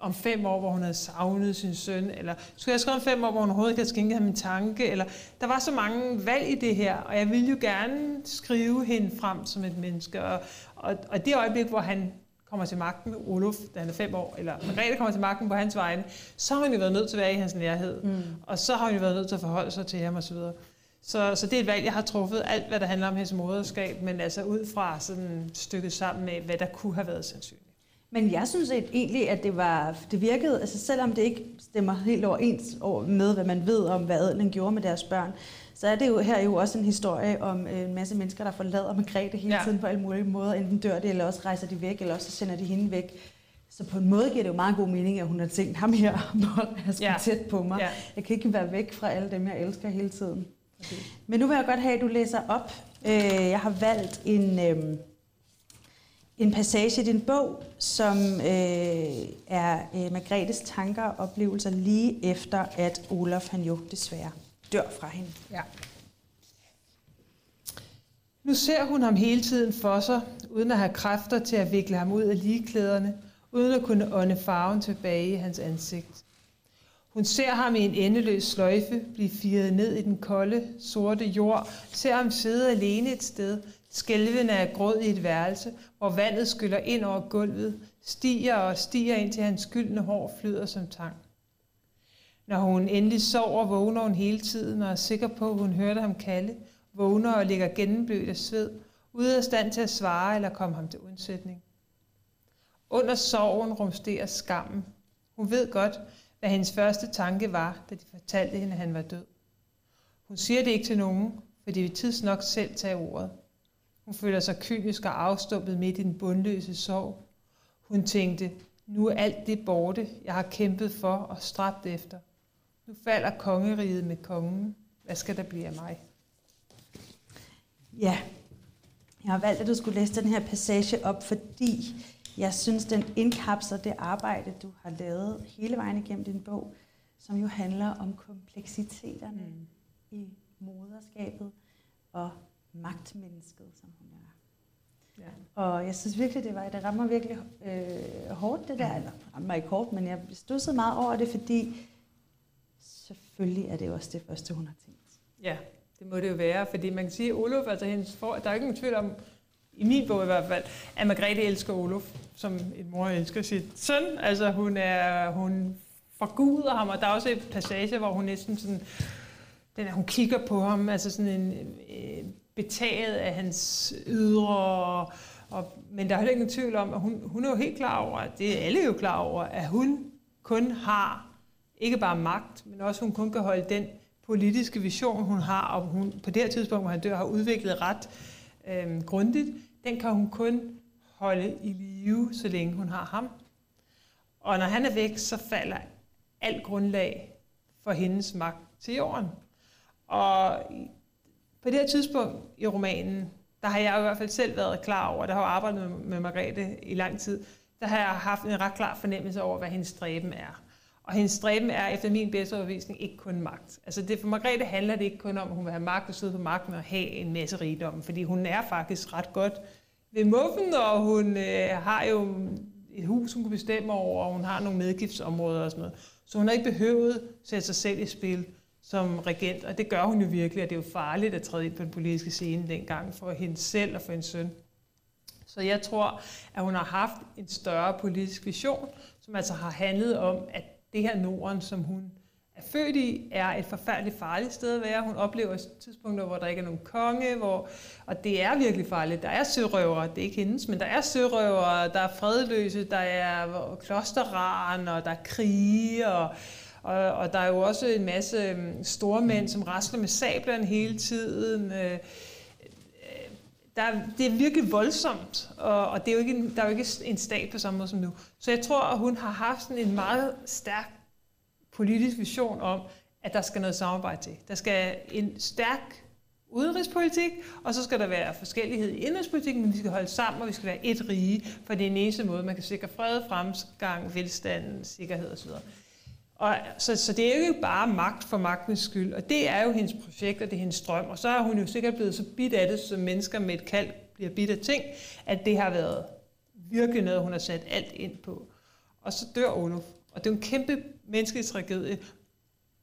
Speaker 2: om fem år, hvor hun havde savnet sin søn, eller skulle jeg skrive om fem år, hvor hun overhovedet ikke havde skænket ham en tanke, eller der var så mange valg i det her, og jeg ville jo gerne skrive hende frem som et menneske, og, og, og det øjeblik, hvor han kommer til magten, Olof, da han er fem år, eller Margrethe kommer til magten på hans vegne, så har hun jo været nødt til at være i hans nærhed, mm. og så har hun jo været nødt til at forholde sig til ham osv. Så, så det er et valg, jeg har truffet, alt hvad der handler om hendes moderskab, men altså ud fra sådan stykket sammen med, hvad der kunne have været sandsynligt.
Speaker 3: Men jeg synes egentlig, at det, var, det virkede, altså selvom det ikke stemmer helt overens med, hvad man ved om, hvad adelen gjorde med deres børn, så er det jo her jo også en historie om øh, en masse mennesker, der forlader Margrethe hele ja. tiden på alle mulige måder. Enten dør de, eller også rejser de væk, eller også sender de hende væk. Så på en måde giver det jo meget god mening, at hun har tænkt ham her, jeg skal ja. tæt på mig. Ja. Jeg kan ikke være væk fra alle dem, jeg elsker hele tiden. Okay. Men nu vil jeg godt have, at du læser op. Øh, jeg har valgt en... En passage i din bog, som øh, er øh, Margrethes tanker og oplevelser lige efter, at Olaf han jo desværre dør fra hende. Ja.
Speaker 2: Nu ser hun ham hele tiden for sig, uden at have kræfter til at vikle ham ud af ligeklæderne, uden at kunne ånde farven tilbage i hans ansigt. Hun ser ham i en endeløs sløjfe blive firet ned i den kolde, sorte jord, ser ham sidde alene et sted, skælvende af gråd i et værelse, hvor vandet skyller ind over gulvet, stiger og stiger ind til hans skyldne hår flyder som tang. Når hun endelig sover, vågner hun hele tiden og er sikker på, at hun hørte ham kalde, vågner og ligger gennemblødt af sved, ude af stand til at svare eller komme ham til undsætning. Under sorgen rumsterer skammen. Hun ved godt, hvad hendes første tanke var, da de fortalte hende, at han var død. Hun siger det ikke til nogen, for de vil tidsnok selv tage ordet. Hun føler sig kynisk og afstumpet midt i den bundløse sorg. Hun tænkte, nu er alt det borte, jeg har kæmpet for og stræbt efter. Nu falder kongeriget med kongen. Hvad skal der blive af mig?
Speaker 3: Ja, Jeg har valgt, at du skulle læse den her passage op, fordi jeg synes, den indkapsler det arbejde, du har lavet hele vejen igennem din bog, som jo handler om kompleksiteterne mm. i moderskabet og magtmennesket, som hun er. Ja. Og jeg synes virkelig, det var, det rammer virkelig øh, hårdt det der, eller rammer ikke hårdt, men jeg stussede meget over det, fordi selvfølgelig er det også det første, hun har tænkt.
Speaker 2: Ja, det må det jo være, fordi man kan sige, at Olof, altså hendes for, der er ikke nogen tvivl om, i min bog i hvert fald, at Margrethe elsker Olof, som en mor elsker sit søn. Altså hun er, hun forguder ham, og der er også et passage, hvor hun næsten sådan, den, hun kigger på ham, altså sådan en, en betaget af hans ydre, og, og, men der er heller ingen tvivl om, at hun, hun er jo helt klar over, at det er alle jo klar over, at hun kun har ikke bare magt, men også hun kun kan holde den politiske vision, hun har, og hun på det her tidspunkt, hvor han dør, har udviklet ret øh, grundigt, den kan hun kun holde i live, så længe hun har ham. Og når han er væk, så falder alt grundlag for hendes magt til jorden. Og på det her tidspunkt i romanen, der har jeg i hvert fald selv været klar over, der har jeg arbejdet med, med Margrethe i lang tid, der har jeg haft en ret klar fornemmelse over, hvad hendes stræben er. Og hendes stræben er efter min bedste overbevisning ikke kun magt. Altså det, for Margrethe handler det ikke kun om, at hun vil have magt og sidde på magten og have en masse rigdom, fordi hun er faktisk ret godt ved muffen, og hun øh, har jo et hus, hun kan bestemme over, og hun har nogle medgiftsområder og sådan noget. Så hun har ikke behøvet at sætte sig selv i spil som regent, og det gør hun jo virkelig, og det er jo farligt at træde ind på den politiske scene dengang for hende selv og for hendes søn. Så jeg tror, at hun har haft en større politisk vision, som altså har handlet om, at det her Norden, som hun er født i, er et forfærdeligt farligt sted at være. Hun oplever tidspunkter, hvor der ikke er nogen konge, hvor, og det er virkelig farligt. Der er sørøvere, det er ikke hendes, men der er sørøvere, der er fredløse, der er klosterran, og der er krige, og, og, og der er jo også en masse øhm, store mænd, som rasler med sablerne hele tiden. Øh, øh, der, det er virkelig voldsomt, og, og det er jo ikke, der er jo ikke en stat på samme måde som nu. Så jeg tror, at hun har haft sådan en meget stærk politisk vision om, at der skal noget samarbejde til. Der skal en stærk udenrigspolitik, og så skal der være forskellighed i indrigspolitikken, men vi skal holde sammen, og vi skal være et rige, for det er den eneste måde, man kan sikre fred, fremgang, velstand, sikkerhed osv. Og, så, så det er jo ikke bare magt for magtens skyld, og det er jo hendes projekt, og det er hendes drøm, og så er hun jo sikkert blevet så bit af det, som mennesker med et kald bliver bit af ting, at det har været virkelig noget, hun har sat alt ind på. Og så dør Olof, og det er en kæmpe menneskelig tragedie,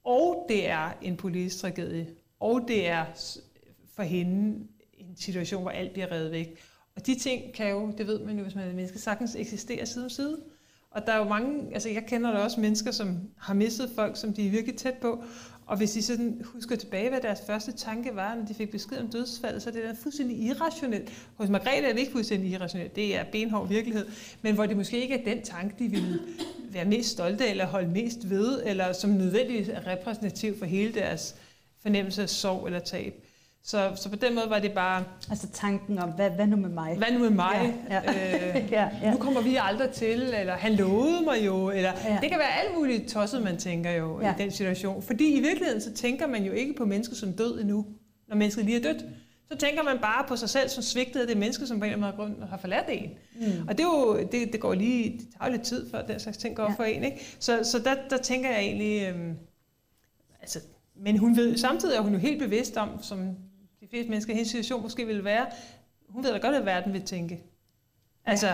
Speaker 2: og det er en politisk tragedie, og det er for hende en situation, hvor alt bliver revet væk. Og de ting kan jo, det ved man jo, hvis man er menneske, sagtens eksistere side om side. Og der er jo mange, altså jeg kender da også mennesker, som har mistet folk, som de er virkelig tæt på, og hvis de sådan husker tilbage, hvad deres første tanke var, når de fik besked om dødsfaldet, så er det da fuldstændig irrationelt. Hos Margrethe er det ikke fuldstændig irrationelt, det er benhård virkelighed, men hvor det måske ikke er den tanke, de ville være mest stolte af, eller holde mest ved, eller som nødvendigvis er repræsentativ for hele deres fornemmelse af sorg eller tab. Så, så på den måde var det bare...
Speaker 3: Altså tanken om, hvad, hvad nu med mig?
Speaker 2: Hvad nu med mig? Ja, ja. Øh, ja, ja. Nu kommer vi aldrig til, eller han lovede mig jo, eller ja. det kan være alt muligt tosset, man tænker jo ja. i den situation. Fordi i virkeligheden, så tænker man jo ikke på mennesker som død endnu, når mennesket lige er dødt. Så tænker man bare på sig selv som svigtet af det menneske, som på en eller anden grund har forladt en. Mm. Og det, er jo, det, det går lige, det tager jo lidt tid, før den slags ting går ja. for en. Ikke? Så, så der, der tænker jeg egentlig, øhm, altså, men hun ved, samtidig er hun jo helt bevidst om, som de fleste mennesker i hendes situation måske ville være, hun ved da godt, at verden vil tænke. Altså,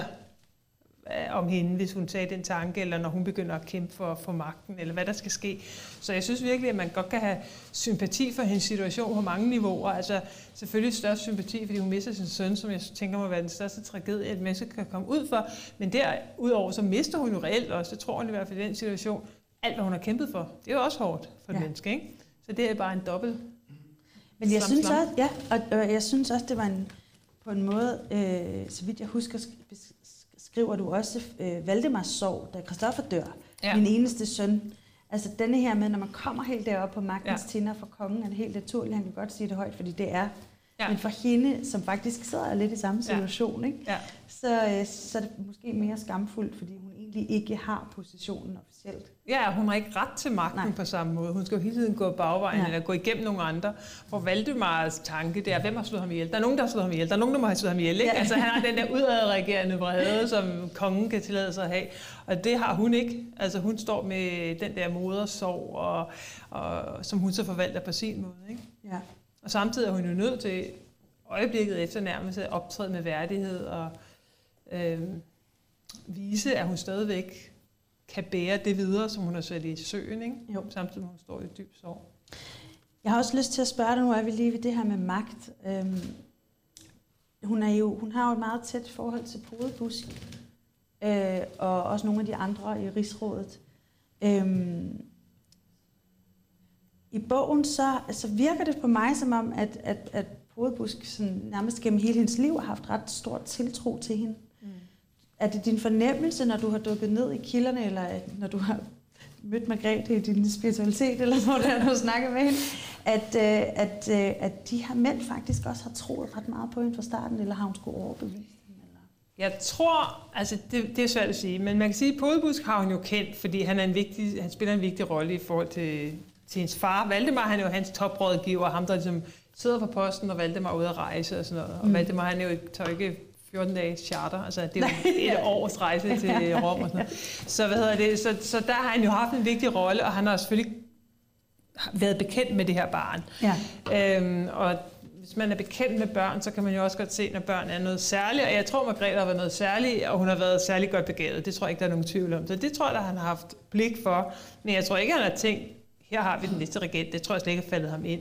Speaker 2: ja. om hende, hvis hun tager den tanke, eller når hun begynder at kæmpe for, for magten, eller hvad der skal ske. Så jeg synes virkelig, at man godt kan have sympati for hendes situation på mange niveauer. Altså selvfølgelig størst sympati, fordi hun mister sin søn, som jeg tænker må være den største tragedie, et menneske kan komme ud for. Men derudover, så mister hun jo reelt også, det tror hun i hvert fald i den situation, alt hvad hun har kæmpet for. Det er jo også hårdt for ja. et menneske, ikke? Så det er bare en dobbelt
Speaker 3: men jeg synes også, ja, og, og jeg synes også, det var en, på en måde, øh, så vidt jeg husker, skriver du også øh, Valdemars sorg, da Christoffer dør, ja. min eneste søn. Altså denne her med, når man kommer helt deroppe på magtens ja. tinder for kongen, er det helt naturligt, han kan godt sige det højt, fordi det er. Ja. Men for hende, som faktisk sidder lidt i samme situation, ja. Ikke? Ja. Så, øh, så er det måske mere skamfuldt, fordi hun egentlig egentlig ikke har positionen officielt.
Speaker 2: Ja, hun har ikke ret til magten Nej. på samme måde. Hun skal jo hele tiden gå bagvejen ja. eller gå igennem nogle andre. Hvor Valdemars tanke, det er, hvem har slået ham ihjel? Der er nogen, der har slået ham ihjel. Der er nogen, der må have slået ham ihjel. Ikke? Ja. Altså, han har den der udadreagerende vrede, som kongen kan tillade sig at have. Og det har hun ikke. Altså, hun står med den der modersorg, og, og, som hun så forvalter på sin måde. Ikke? Ja. Og samtidig er hun jo nødt til øjeblikket efter nærmest at optræde med værdighed og øh, vise, at hun stadigvæk kan bære det videre, som hun har sat i søen, ikke? Jo. samtidig med hun står i dyb sorg.
Speaker 3: Jeg har også lyst til at spørge dig, nu er vi lige ved det her med magt. Øhm, hun, er jo, hun har jo et meget tæt forhold til Podebusk, øh, og også nogle af de andre i Rigsrådet. Øhm, I bogen så altså virker det på mig som om, at, at, at Podebusk sådan, nærmest gennem hele hendes liv har haft ret stor tiltro til hende. Er det din fornemmelse, når du har dukket ned i kilderne, eller når du har mødt Margrethe i din spiritualitet, eller hvor det er, du snakker med hende, at, øh, at, øh, at de her mænd faktisk også har troet ret meget på hende fra starten, eller har hun skulle overbevise dem? Eller?
Speaker 2: Jeg tror, altså det, det er svært at sige, men man kan sige, at Podebusk har hun jo kendt, fordi han, er en vigtig, han spiller en vigtig rolle i forhold til, til hendes far. Valdemar, han er jo hans toprådgiver, ham der ligesom sidder på posten, og Valdemar er ude at rejse og sådan noget. Og mm. Valdemar, han er jo, tør ikke 14 dages charter, altså det er et års rejse til Rom og sådan noget. Så, hvad hedder det? Så, så der har han jo haft en vigtig rolle, og han har selvfølgelig været bekendt med det her barn. Ja. Øhm, og hvis man er bekendt med børn, så kan man jo også godt se, når børn er noget særligt. Og jeg tror, Margrethe har været noget særligt, og hun har været særlig godt begavet. Det tror jeg ikke, der er nogen tvivl om. Så det tror jeg, at han har haft blik for. Men jeg tror ikke, han har tænkt, her har vi den næste regent. Det tror jeg slet ikke er faldet ham ind.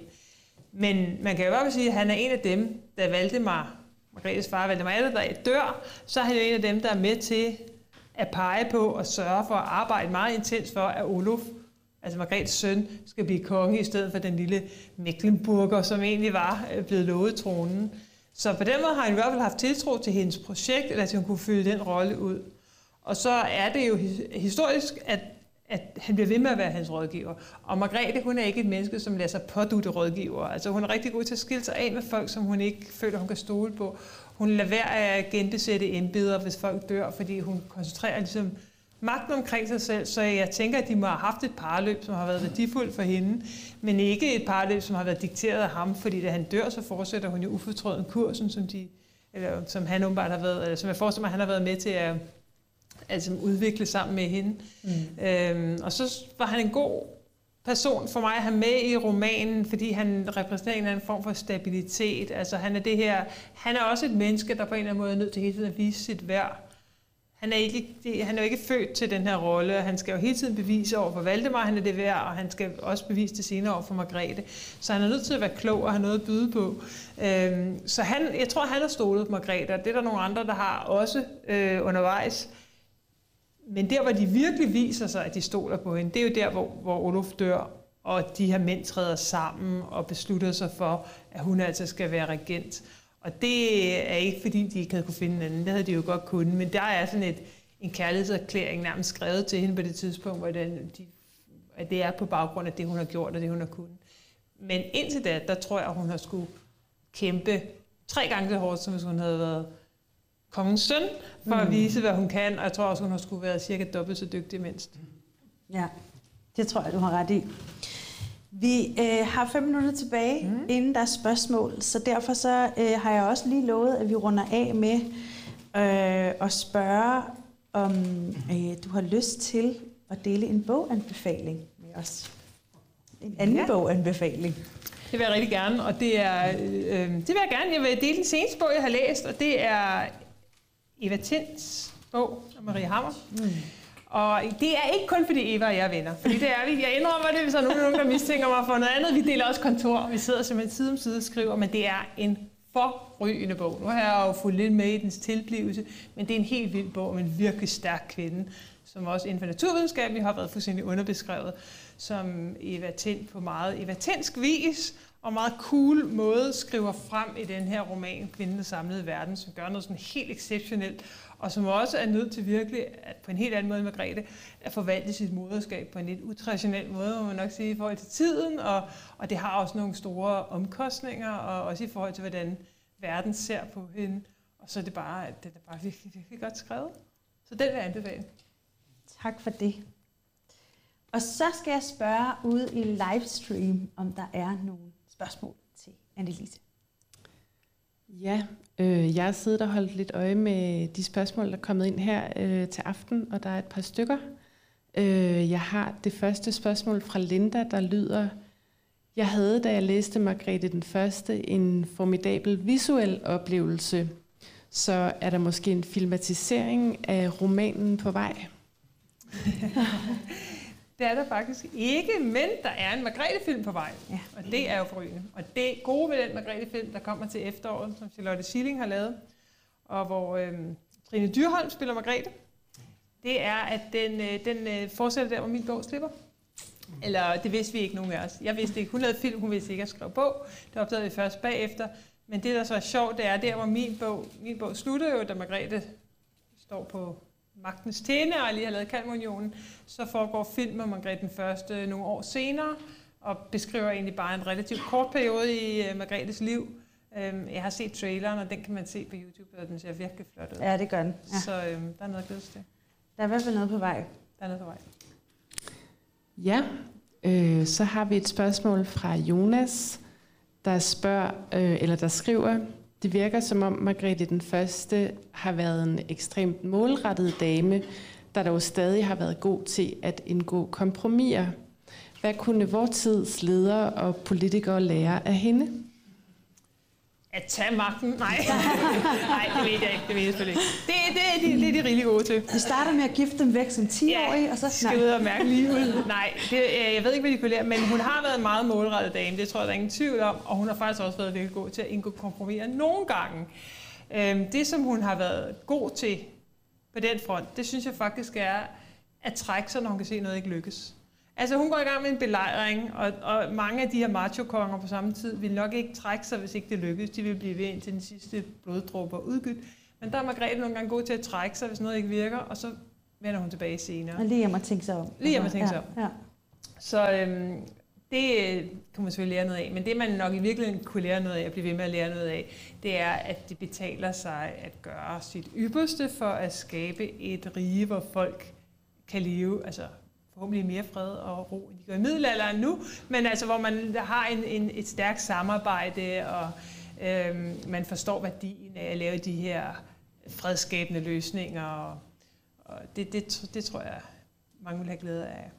Speaker 2: Men man kan jo godt sige, at han er en af dem, der valgte mig Margrethes far, Valdemar der dør, så er han jo en af dem, der er med til at pege på og sørge for at arbejde meget intens for, at Olof, altså Margrethes søn, skal blive konge i stedet for den lille Mecklenburger, som egentlig var øh, blevet lovet tronen. Så på den måde har han i hvert fald haft tiltro til hendes projekt, eller at hun kunne fylde den rolle ud. Og så er det jo historisk, at at han bliver ved med at være hans rådgiver. Og Margrethe, hun er ikke et menneske, som lader sig pådute rådgiver. Altså hun er rigtig god til at skille sig af med folk, som hun ikke føler, hun kan stole på. Hun lader være at genbesætte embeder, hvis folk dør, fordi hun koncentrerer ligesom magten omkring sig selv. Så jeg tænker, at de må have haft et parløb, som har været værdifuldt for hende, men ikke et parløb, som har været dikteret af ham, fordi da han dør, så fortsætter hun jo ufortrøden kursen, som, de, eller, som han åbenbart har været, eller som jeg forestiller mig, han har været med til at altså udvikle sammen med hende. Mm. Øhm, og så var han en god person for mig at have med i romanen, fordi han repræsenterer en form for stabilitet. Altså han er det her, han er også et menneske, der på en eller anden måde er nødt til hele tiden at vise sit værd. Han er, ikke, han er jo ikke født til den her rolle. Han skal jo hele tiden bevise over for Valdemar, han er det værd, og han skal også bevise det senere over for Margrethe. Så han er nødt til at være klog og have noget at byde på. Øhm, så han, jeg tror, han har stolet Margrethe, og det er der nogle andre, der har også øh, undervejs. Men der, hvor de virkelig viser sig, at de stoler på hende, det er jo der, hvor, hvor Olof dør, og de her mænd træder sammen og beslutter sig for, at hun altså skal være regent. Og det er ikke, fordi de ikke havde kunne finde en anden. Det havde de jo godt kunnet. Men der er sådan et, en kærlighedserklæring nærmest skrevet til hende på det tidspunkt, hvor den, de, at det er på baggrund af det, hun har gjort og det, hun har kunnet. Men indtil da, der tror jeg, at hun har skulle kæmpe tre gange så hårdt, som hvis hun havde været kongens søn, for mm. at vise, hvad hun kan, og jeg tror også, hun har skulle være cirka dobbelt så dygtig mindst.
Speaker 3: Ja, det tror jeg, du har ret i. Vi øh, har fem minutter tilbage, mm. inden der er spørgsmål, så derfor så øh, har jeg også lige lovet, at vi runder af med øh, at spørge, om øh, du har lyst til at dele en boganbefaling med os. En anden ja. boganbefaling.
Speaker 2: Det vil jeg rigtig gerne, og det er, øh, det vil jeg gerne. Jeg vil dele den seneste bog, jeg har læst, og det er Eva Tins bog af Marie Hammer. Mm. Og det er ikke kun fordi Eva og jeg er venner, fordi det er vi. Jeg indrømmer det, hvis der er nogen, der mistænker mig for noget andet. Vi deler også kontor, vi sidder simpelthen side om side og skriver, men det er en forrygende bog. Nu har jeg jo fulgt lidt med i dens tilblivelse, men det er en helt vild bog om en virkelig stærk kvinde, som også inden for naturvidenskab vi har været fuldstændig underbeskrevet, som Eva Tind på meget Eva Tindsk vis, og meget cool måde skriver frem i den her roman, Kvinden samlede verden, som gør noget sådan helt exceptionelt, og som også er nødt til virkelig, at på en helt anden måde, Margrethe, at forvalte sit moderskab på en lidt utraditionel måde, må man nok sige, i forhold til tiden, og, og det har også nogle store omkostninger, og også i forhold til, hvordan verden ser på hende. Og så er det bare, at det er bare virkelig, virkelig godt skrevet. Så den vil jeg anbefale.
Speaker 3: Tak for det. Og så skal jeg spørge ude i livestream, om der er nogen spørgsmål til Annelise.
Speaker 4: Ja, øh, jeg har siddet og holdt lidt øje med de spørgsmål, der er kommet ind her øh, til aften, og der er et par stykker. Øh, jeg har det første spørgsmål fra Linda, der lyder, jeg havde, da jeg læste Margrethe den Første, en formidabel visuel oplevelse. Så er der måske en filmatisering af romanen på vej?
Speaker 2: det er der faktisk ikke, men der er en Margrethe-film på vej. Ja. Og det er jo forrygende. Og det gode ved den Margrethe-film, der kommer til efteråret, som Charlotte Schilling har lavet, og hvor øh, Trine Dyrholm spiller Margrethe, det er, at den, øh, den øh, fortsætter der, hvor min bog slipper. Eller det vidste vi ikke nogen af os. Jeg vidste ikke. Hun lavede film, hun vidste ikke at skrive bog. Det opdagede vi først bagefter. Men det, der så er sjovt, det er der, hvor min bog, min bog slutter jo, da Margrethe står på magtens tæne og lige har lavet Kalmunionen, så foregår film om Margrethe den første nogle år senere, og beskriver egentlig bare en relativt kort periode i uh, Margrethes liv. Um, jeg har set traileren, og den kan man se på YouTube, og den ser virkelig flot ud.
Speaker 3: Ja, det gør den. Ja.
Speaker 2: Så um, der er noget at glæde til.
Speaker 3: Der er i hvert fald noget på vej.
Speaker 2: Der er noget på vej.
Speaker 4: Ja, øh, så har vi et spørgsmål fra Jonas, der spørger, øh, eller der skriver, det virker som om Margrethe den Første har været en ekstremt målrettet dame, der dog stadig har været god til at indgå kompromiser. Hvad kunne vores tids ledere og politikere lære af hende?
Speaker 2: At tage magten? Nej. Nej, det ved jeg ikke. Det ved jeg selvfølgelig ikke. Det, det, det, det er de rigtig gode til.
Speaker 3: Vi starter med at gifte dem væk som 10-årige,
Speaker 2: ja, og så... skal ud og mærke lige ud. Nej, det, jeg ved ikke, hvad de kunne lære, men hun har været en meget målrettet dame. Det tror jeg, der er ingen tvivl om. Og hun har faktisk også været virkelig god til at indgå kompromiser nogle gange. Øhm, det, som hun har været god til på den front, det synes jeg faktisk er at trække sig, når hun kan se, at noget ikke lykkes. Altså hun går i gang med en belejring, og, og mange af de her macho-konger på samme tid vil nok ikke trække sig, hvis ikke det lykkes. De vil blive ved indtil den sidste bloddråber udgydt. Men der er Margrethe nogle gange god til at trække sig, hvis noget ikke virker, og så vender hun tilbage senere.
Speaker 3: Og lige hjem og tænke sig om.
Speaker 2: Lige hjem og tænke sig om. Ja, ja. Så øhm, det øh, kan man selvfølgelig lære noget af, men det man nok i virkeligheden kunne lære noget af, og blive ved med at lære noget af, det er, at det betaler sig at gøre sit ypperste for at skabe et rige, hvor folk kan leve, altså forhåbentlig mere fred og ro, end de gør i middelalderen nu, men altså hvor man har en, en, et stærkt samarbejde, og øhm, man forstår værdien af at lave de her fredskabende løsninger, og, og det, det, det tror jeg, mange vil have glæde af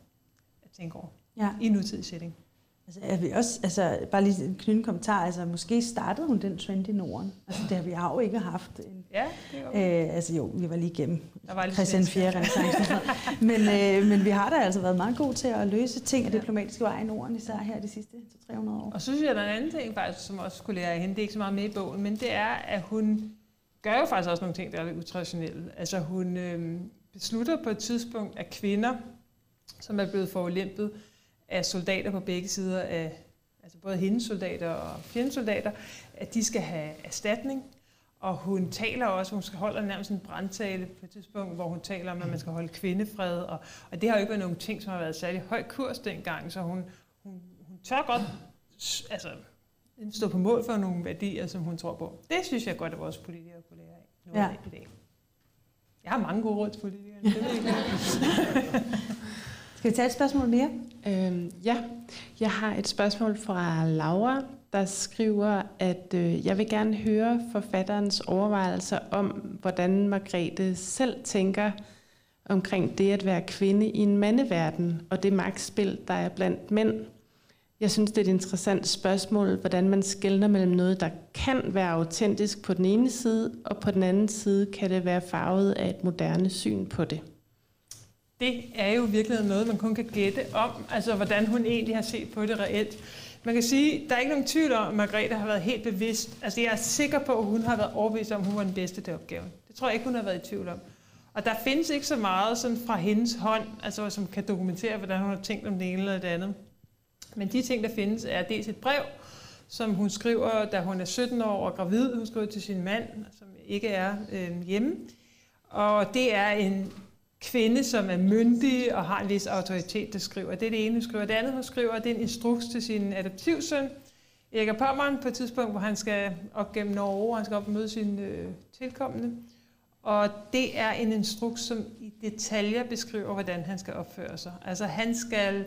Speaker 2: at tænke over ja. i nutidig setting.
Speaker 3: Altså, jeg vil også, altså, bare lige en knytte kommentar, altså måske startede hun den trend i Norden. Altså det har vi jo ikke haft. En,
Speaker 2: ja, det var
Speaker 3: øh, Altså jo, vi var lige igennem der var Christian 4. renaissance. men, øh, men vi har da altså været meget gode til at løse ting af ja. diplomatiske vej i Norden, især her de sidste 300 år.
Speaker 2: Og så synes jeg, der er en anden ting faktisk, som også skulle lære af hende, det er ikke så meget med i bogen, men det er, at hun gør jo faktisk også nogle ting, der er lidt utraditionelle. Altså hun øh, beslutter på et tidspunkt, at kvinder, som er blevet forulæmpet, af soldater på begge sider af, altså både hendes soldater og fjendens soldater, at de skal have erstatning. Og hun taler også, hun skal holde nærmest en brandtale på et tidspunkt, hvor hun taler om, at man skal holde kvindefred. Og, og det har jo ikke været nogle ting, som har været særlig høj kurs dengang, så hun, hun, hun tør godt altså, stå på mål for nogle værdier, som hun tror på. Det synes jeg godt, at vores politikere kunne lære af nu ja. i dag. Jeg har mange gode råd til politikere. Det ved jeg
Speaker 3: Skal vi tage et spørgsmål mere?
Speaker 4: Øhm, ja, jeg har et spørgsmål fra Laura, der skriver, at øh, jeg vil gerne høre forfatterens overvejelser om, hvordan Margrethe selv tænker omkring det at være kvinde i en mandeverden, og det magtspil, der er blandt mænd. Jeg synes, det er et interessant spørgsmål, hvordan man skældner mellem noget, der kan være autentisk på den ene side, og på den anden side kan det være farvet af et moderne syn på det
Speaker 2: det er jo virkelig noget, man kun kan gætte om, altså hvordan hun egentlig har set på det reelt. Man kan sige, der er ikke nogen tvivl om, at Margrethe har været helt bevidst. Altså jeg er sikker på, at hun har været overbevist om, at hun var den bedste til opgaven. Det tror jeg ikke, hun har været i tvivl om. Og der findes ikke så meget sådan fra hendes hånd, altså, som kan dokumentere, hvordan hun har tænkt om det ene eller det andet. Men de ting, der findes, er dels et brev, som hun skriver, da hun er 17 år og gravid. Hun skriver til sin mand, som ikke er øh, hjemme. Og det er en kvinde, som er myndig og har en vis autoritet, der skriver. Det er det ene, hun skriver. Det andet, hun skriver, det er en instruks til sin adoptivsøn, Erik Pommeren, på et tidspunkt, hvor han skal op gennem Norge, han skal op og møde sin øh, tilkommende. Og det er en instruks, som i detaljer beskriver, hvordan han skal opføre sig. Altså han skal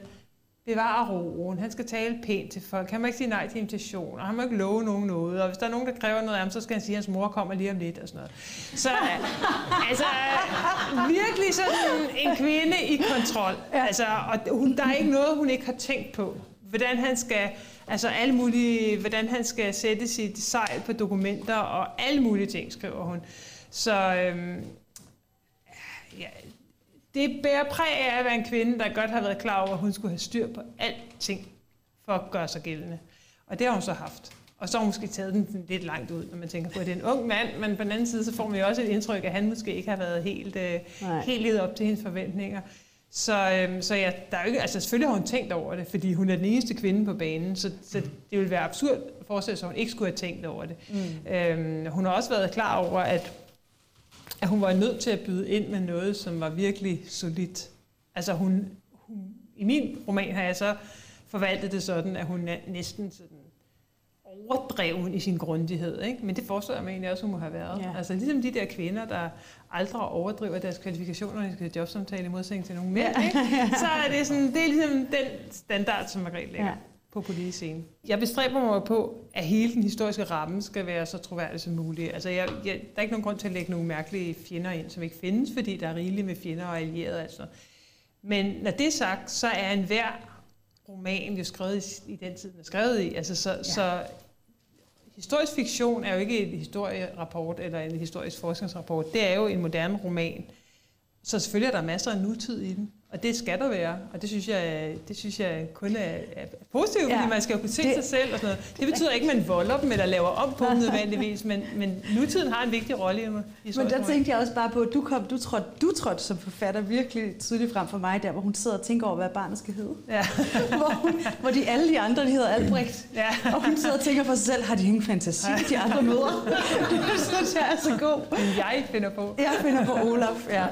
Speaker 2: bevare roen, han skal tale pænt til folk, han må ikke sige nej til invitationer, han må ikke love nogen noget, og hvis der er nogen, der kræver noget af ham, så skal han sige, at hans mor kommer lige om lidt og sådan noget. Så altså, virkelig sådan en kvinde i kontrol. Altså, og hun, der er ikke noget, hun ikke har tænkt på. Hvordan han skal, altså alle mulige, hvordan han skal sætte sit sejl på dokumenter, og alle mulige ting, skriver hun. Så øhm, det bærer præg af at være en kvinde, der godt har været klar over, at hun skulle have styr på alting for at gøre sig gældende. Og det har hun så haft. Og så har hun måske taget den lidt langt ud, når man tænker på, at det er en ung mand, men på den anden side, så får man jo også et indtryk, at han måske ikke har været helt, øh, helt ledet op til hendes forventninger. Så, øhm, så ja, der er jo ikke, altså selvfølgelig har hun tænkt over det, fordi hun er den eneste kvinde på banen, så, så det ville være absurd at forestille sig, at hun ikke skulle have tænkt over det. Mm. Øhm, hun har også været klar over, at at hun var nødt til at byde ind med noget, som var virkelig solidt. Altså hun, hun, i min roman har jeg så forvaltet det sådan, at hun er næsten sådan overdreven i sin grundighed. Ikke? Men det forestiller jeg mig egentlig også, hun må have været. Ja. Altså ligesom de der kvinder, der aldrig overdriver deres kvalifikationer, når de skal jobsamtale i modsætning til nogle mænd, ja. ikke? så er det, sådan, det er ligesom den standard, som Margrethe lægger. Ja på politisk scene. Jeg bestræber mig på, at hele den historiske ramme skal være så troværdig som muligt. Altså, jeg, jeg, der er ikke nogen grund til at lægge nogle mærkelige fjender ind, som ikke findes, fordi der er rigeligt med fjender og allierede. Altså. Men når det er sagt, så er en hver roman jo skrevet i, i den tid, den er skrevet i. Altså, så, ja. så historisk fiktion er jo ikke en historierapport eller en historisk forskningsrapport. Det er jo en moderne roman. Så selvfølgelig er der masser af nutid i den. Og det skal der være, og det synes jeg, det synes jeg kun er, er positivt, ja, fordi man skal jo kunne se det, sig selv og sådan noget. Det betyder ikke, at man volder dem eller laver om på dem nødvendigvis, men, men nutiden har en vigtig rolle i mig.
Speaker 3: Men der tænkte jeg også bare på, at du, kom, du, trådte, du trådte som forfatter virkelig tydeligt frem for mig, der hvor hun sidder og tænker over, hvad barnet skal hedde. Ja. hvor, hun, hvor de alle de andre, de hedder Albrecht, ja. og hun sidder og tænker for sig selv, har de ingen fantasi, de andre møder? det synes jeg er så god.
Speaker 2: Jeg finder på.
Speaker 3: Jeg finder på Olaf, ja.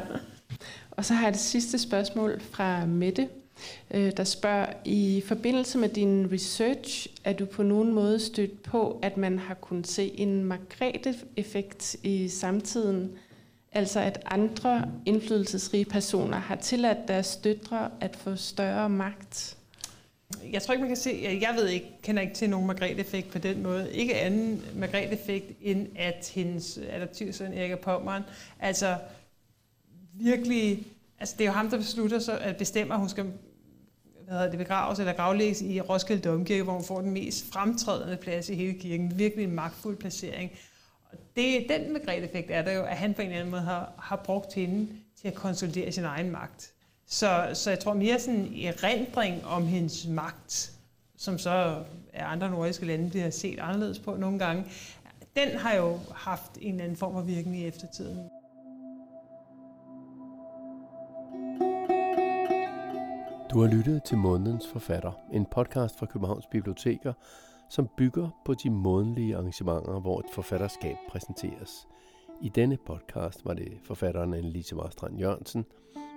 Speaker 4: Og så har jeg det sidste spørgsmål fra Mette, øh, der spørger, i forbindelse med din research, er du på nogen måde stødt på, at man har kunnet se en Margrethe-effekt i samtiden? Altså at andre indflydelsesrige personer har tilladt deres døtre at få større magt?
Speaker 2: Jeg tror ikke, man kan se, jeg ved ikke, kender ikke til nogen Margrethe-effekt på den måde. Ikke anden Margrethe-effekt, end at hendes adoptivsøn Erik Pommeren, altså virkelig... Altså, det er jo ham, der beslutter så at bestemmer, at hun skal hvad hedder det, begraves eller gravlægges i Roskilde Domkirke, hvor hun får den mest fremtrædende plads i hele kirken. Virkelig en magtfuld placering. Og det, den Margrethe-effekt er der jo, at han på en eller anden måde har, har brugt hende til at konsolidere sin egen magt. Så, så jeg tror mere sådan en erindring om hendes magt, som så er andre nordiske lande bliver set anderledes på nogle gange, den har jo haft en eller anden form for virkning i eftertiden.
Speaker 1: Du har lyttet til Månedens Forfatter, en podcast fra Københavns Biblioteker, som bygger på de månedlige arrangementer, hvor et forfatterskab præsenteres. I denne podcast var det forfatteren Annelise Marstrand Jørgensen,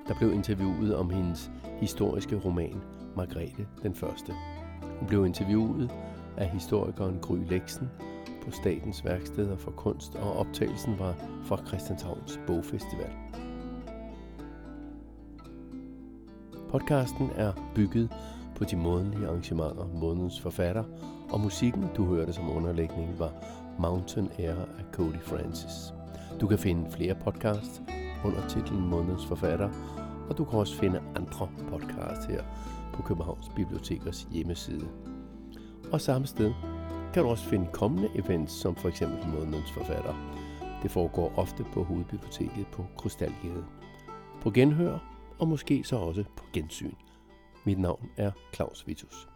Speaker 1: der blev interviewet om hendes historiske roman Margrethe den Første. Hun blev interviewet af historikeren Gry Leksen på Statens Værksteder for Kunst, og optagelsen var fra Christianshavns Bogfestival. Podcasten er bygget på de månedlige arrangementer Månedens Forfatter, og musikken, du hørte som underlægning, var Mountain Air af Cody Francis. Du kan finde flere podcasts under titlen Månedens Forfatter, og du kan også finde andre podcasts her på Københavns Bibliotekers hjemmeside. Og samme sted kan du også finde kommende events, som for eksempel Månedens Forfatter. Det foregår ofte på Hovedbiblioteket på Krystalgade. På genhør og måske så også på gensyn. Mit navn er Claus Vitus.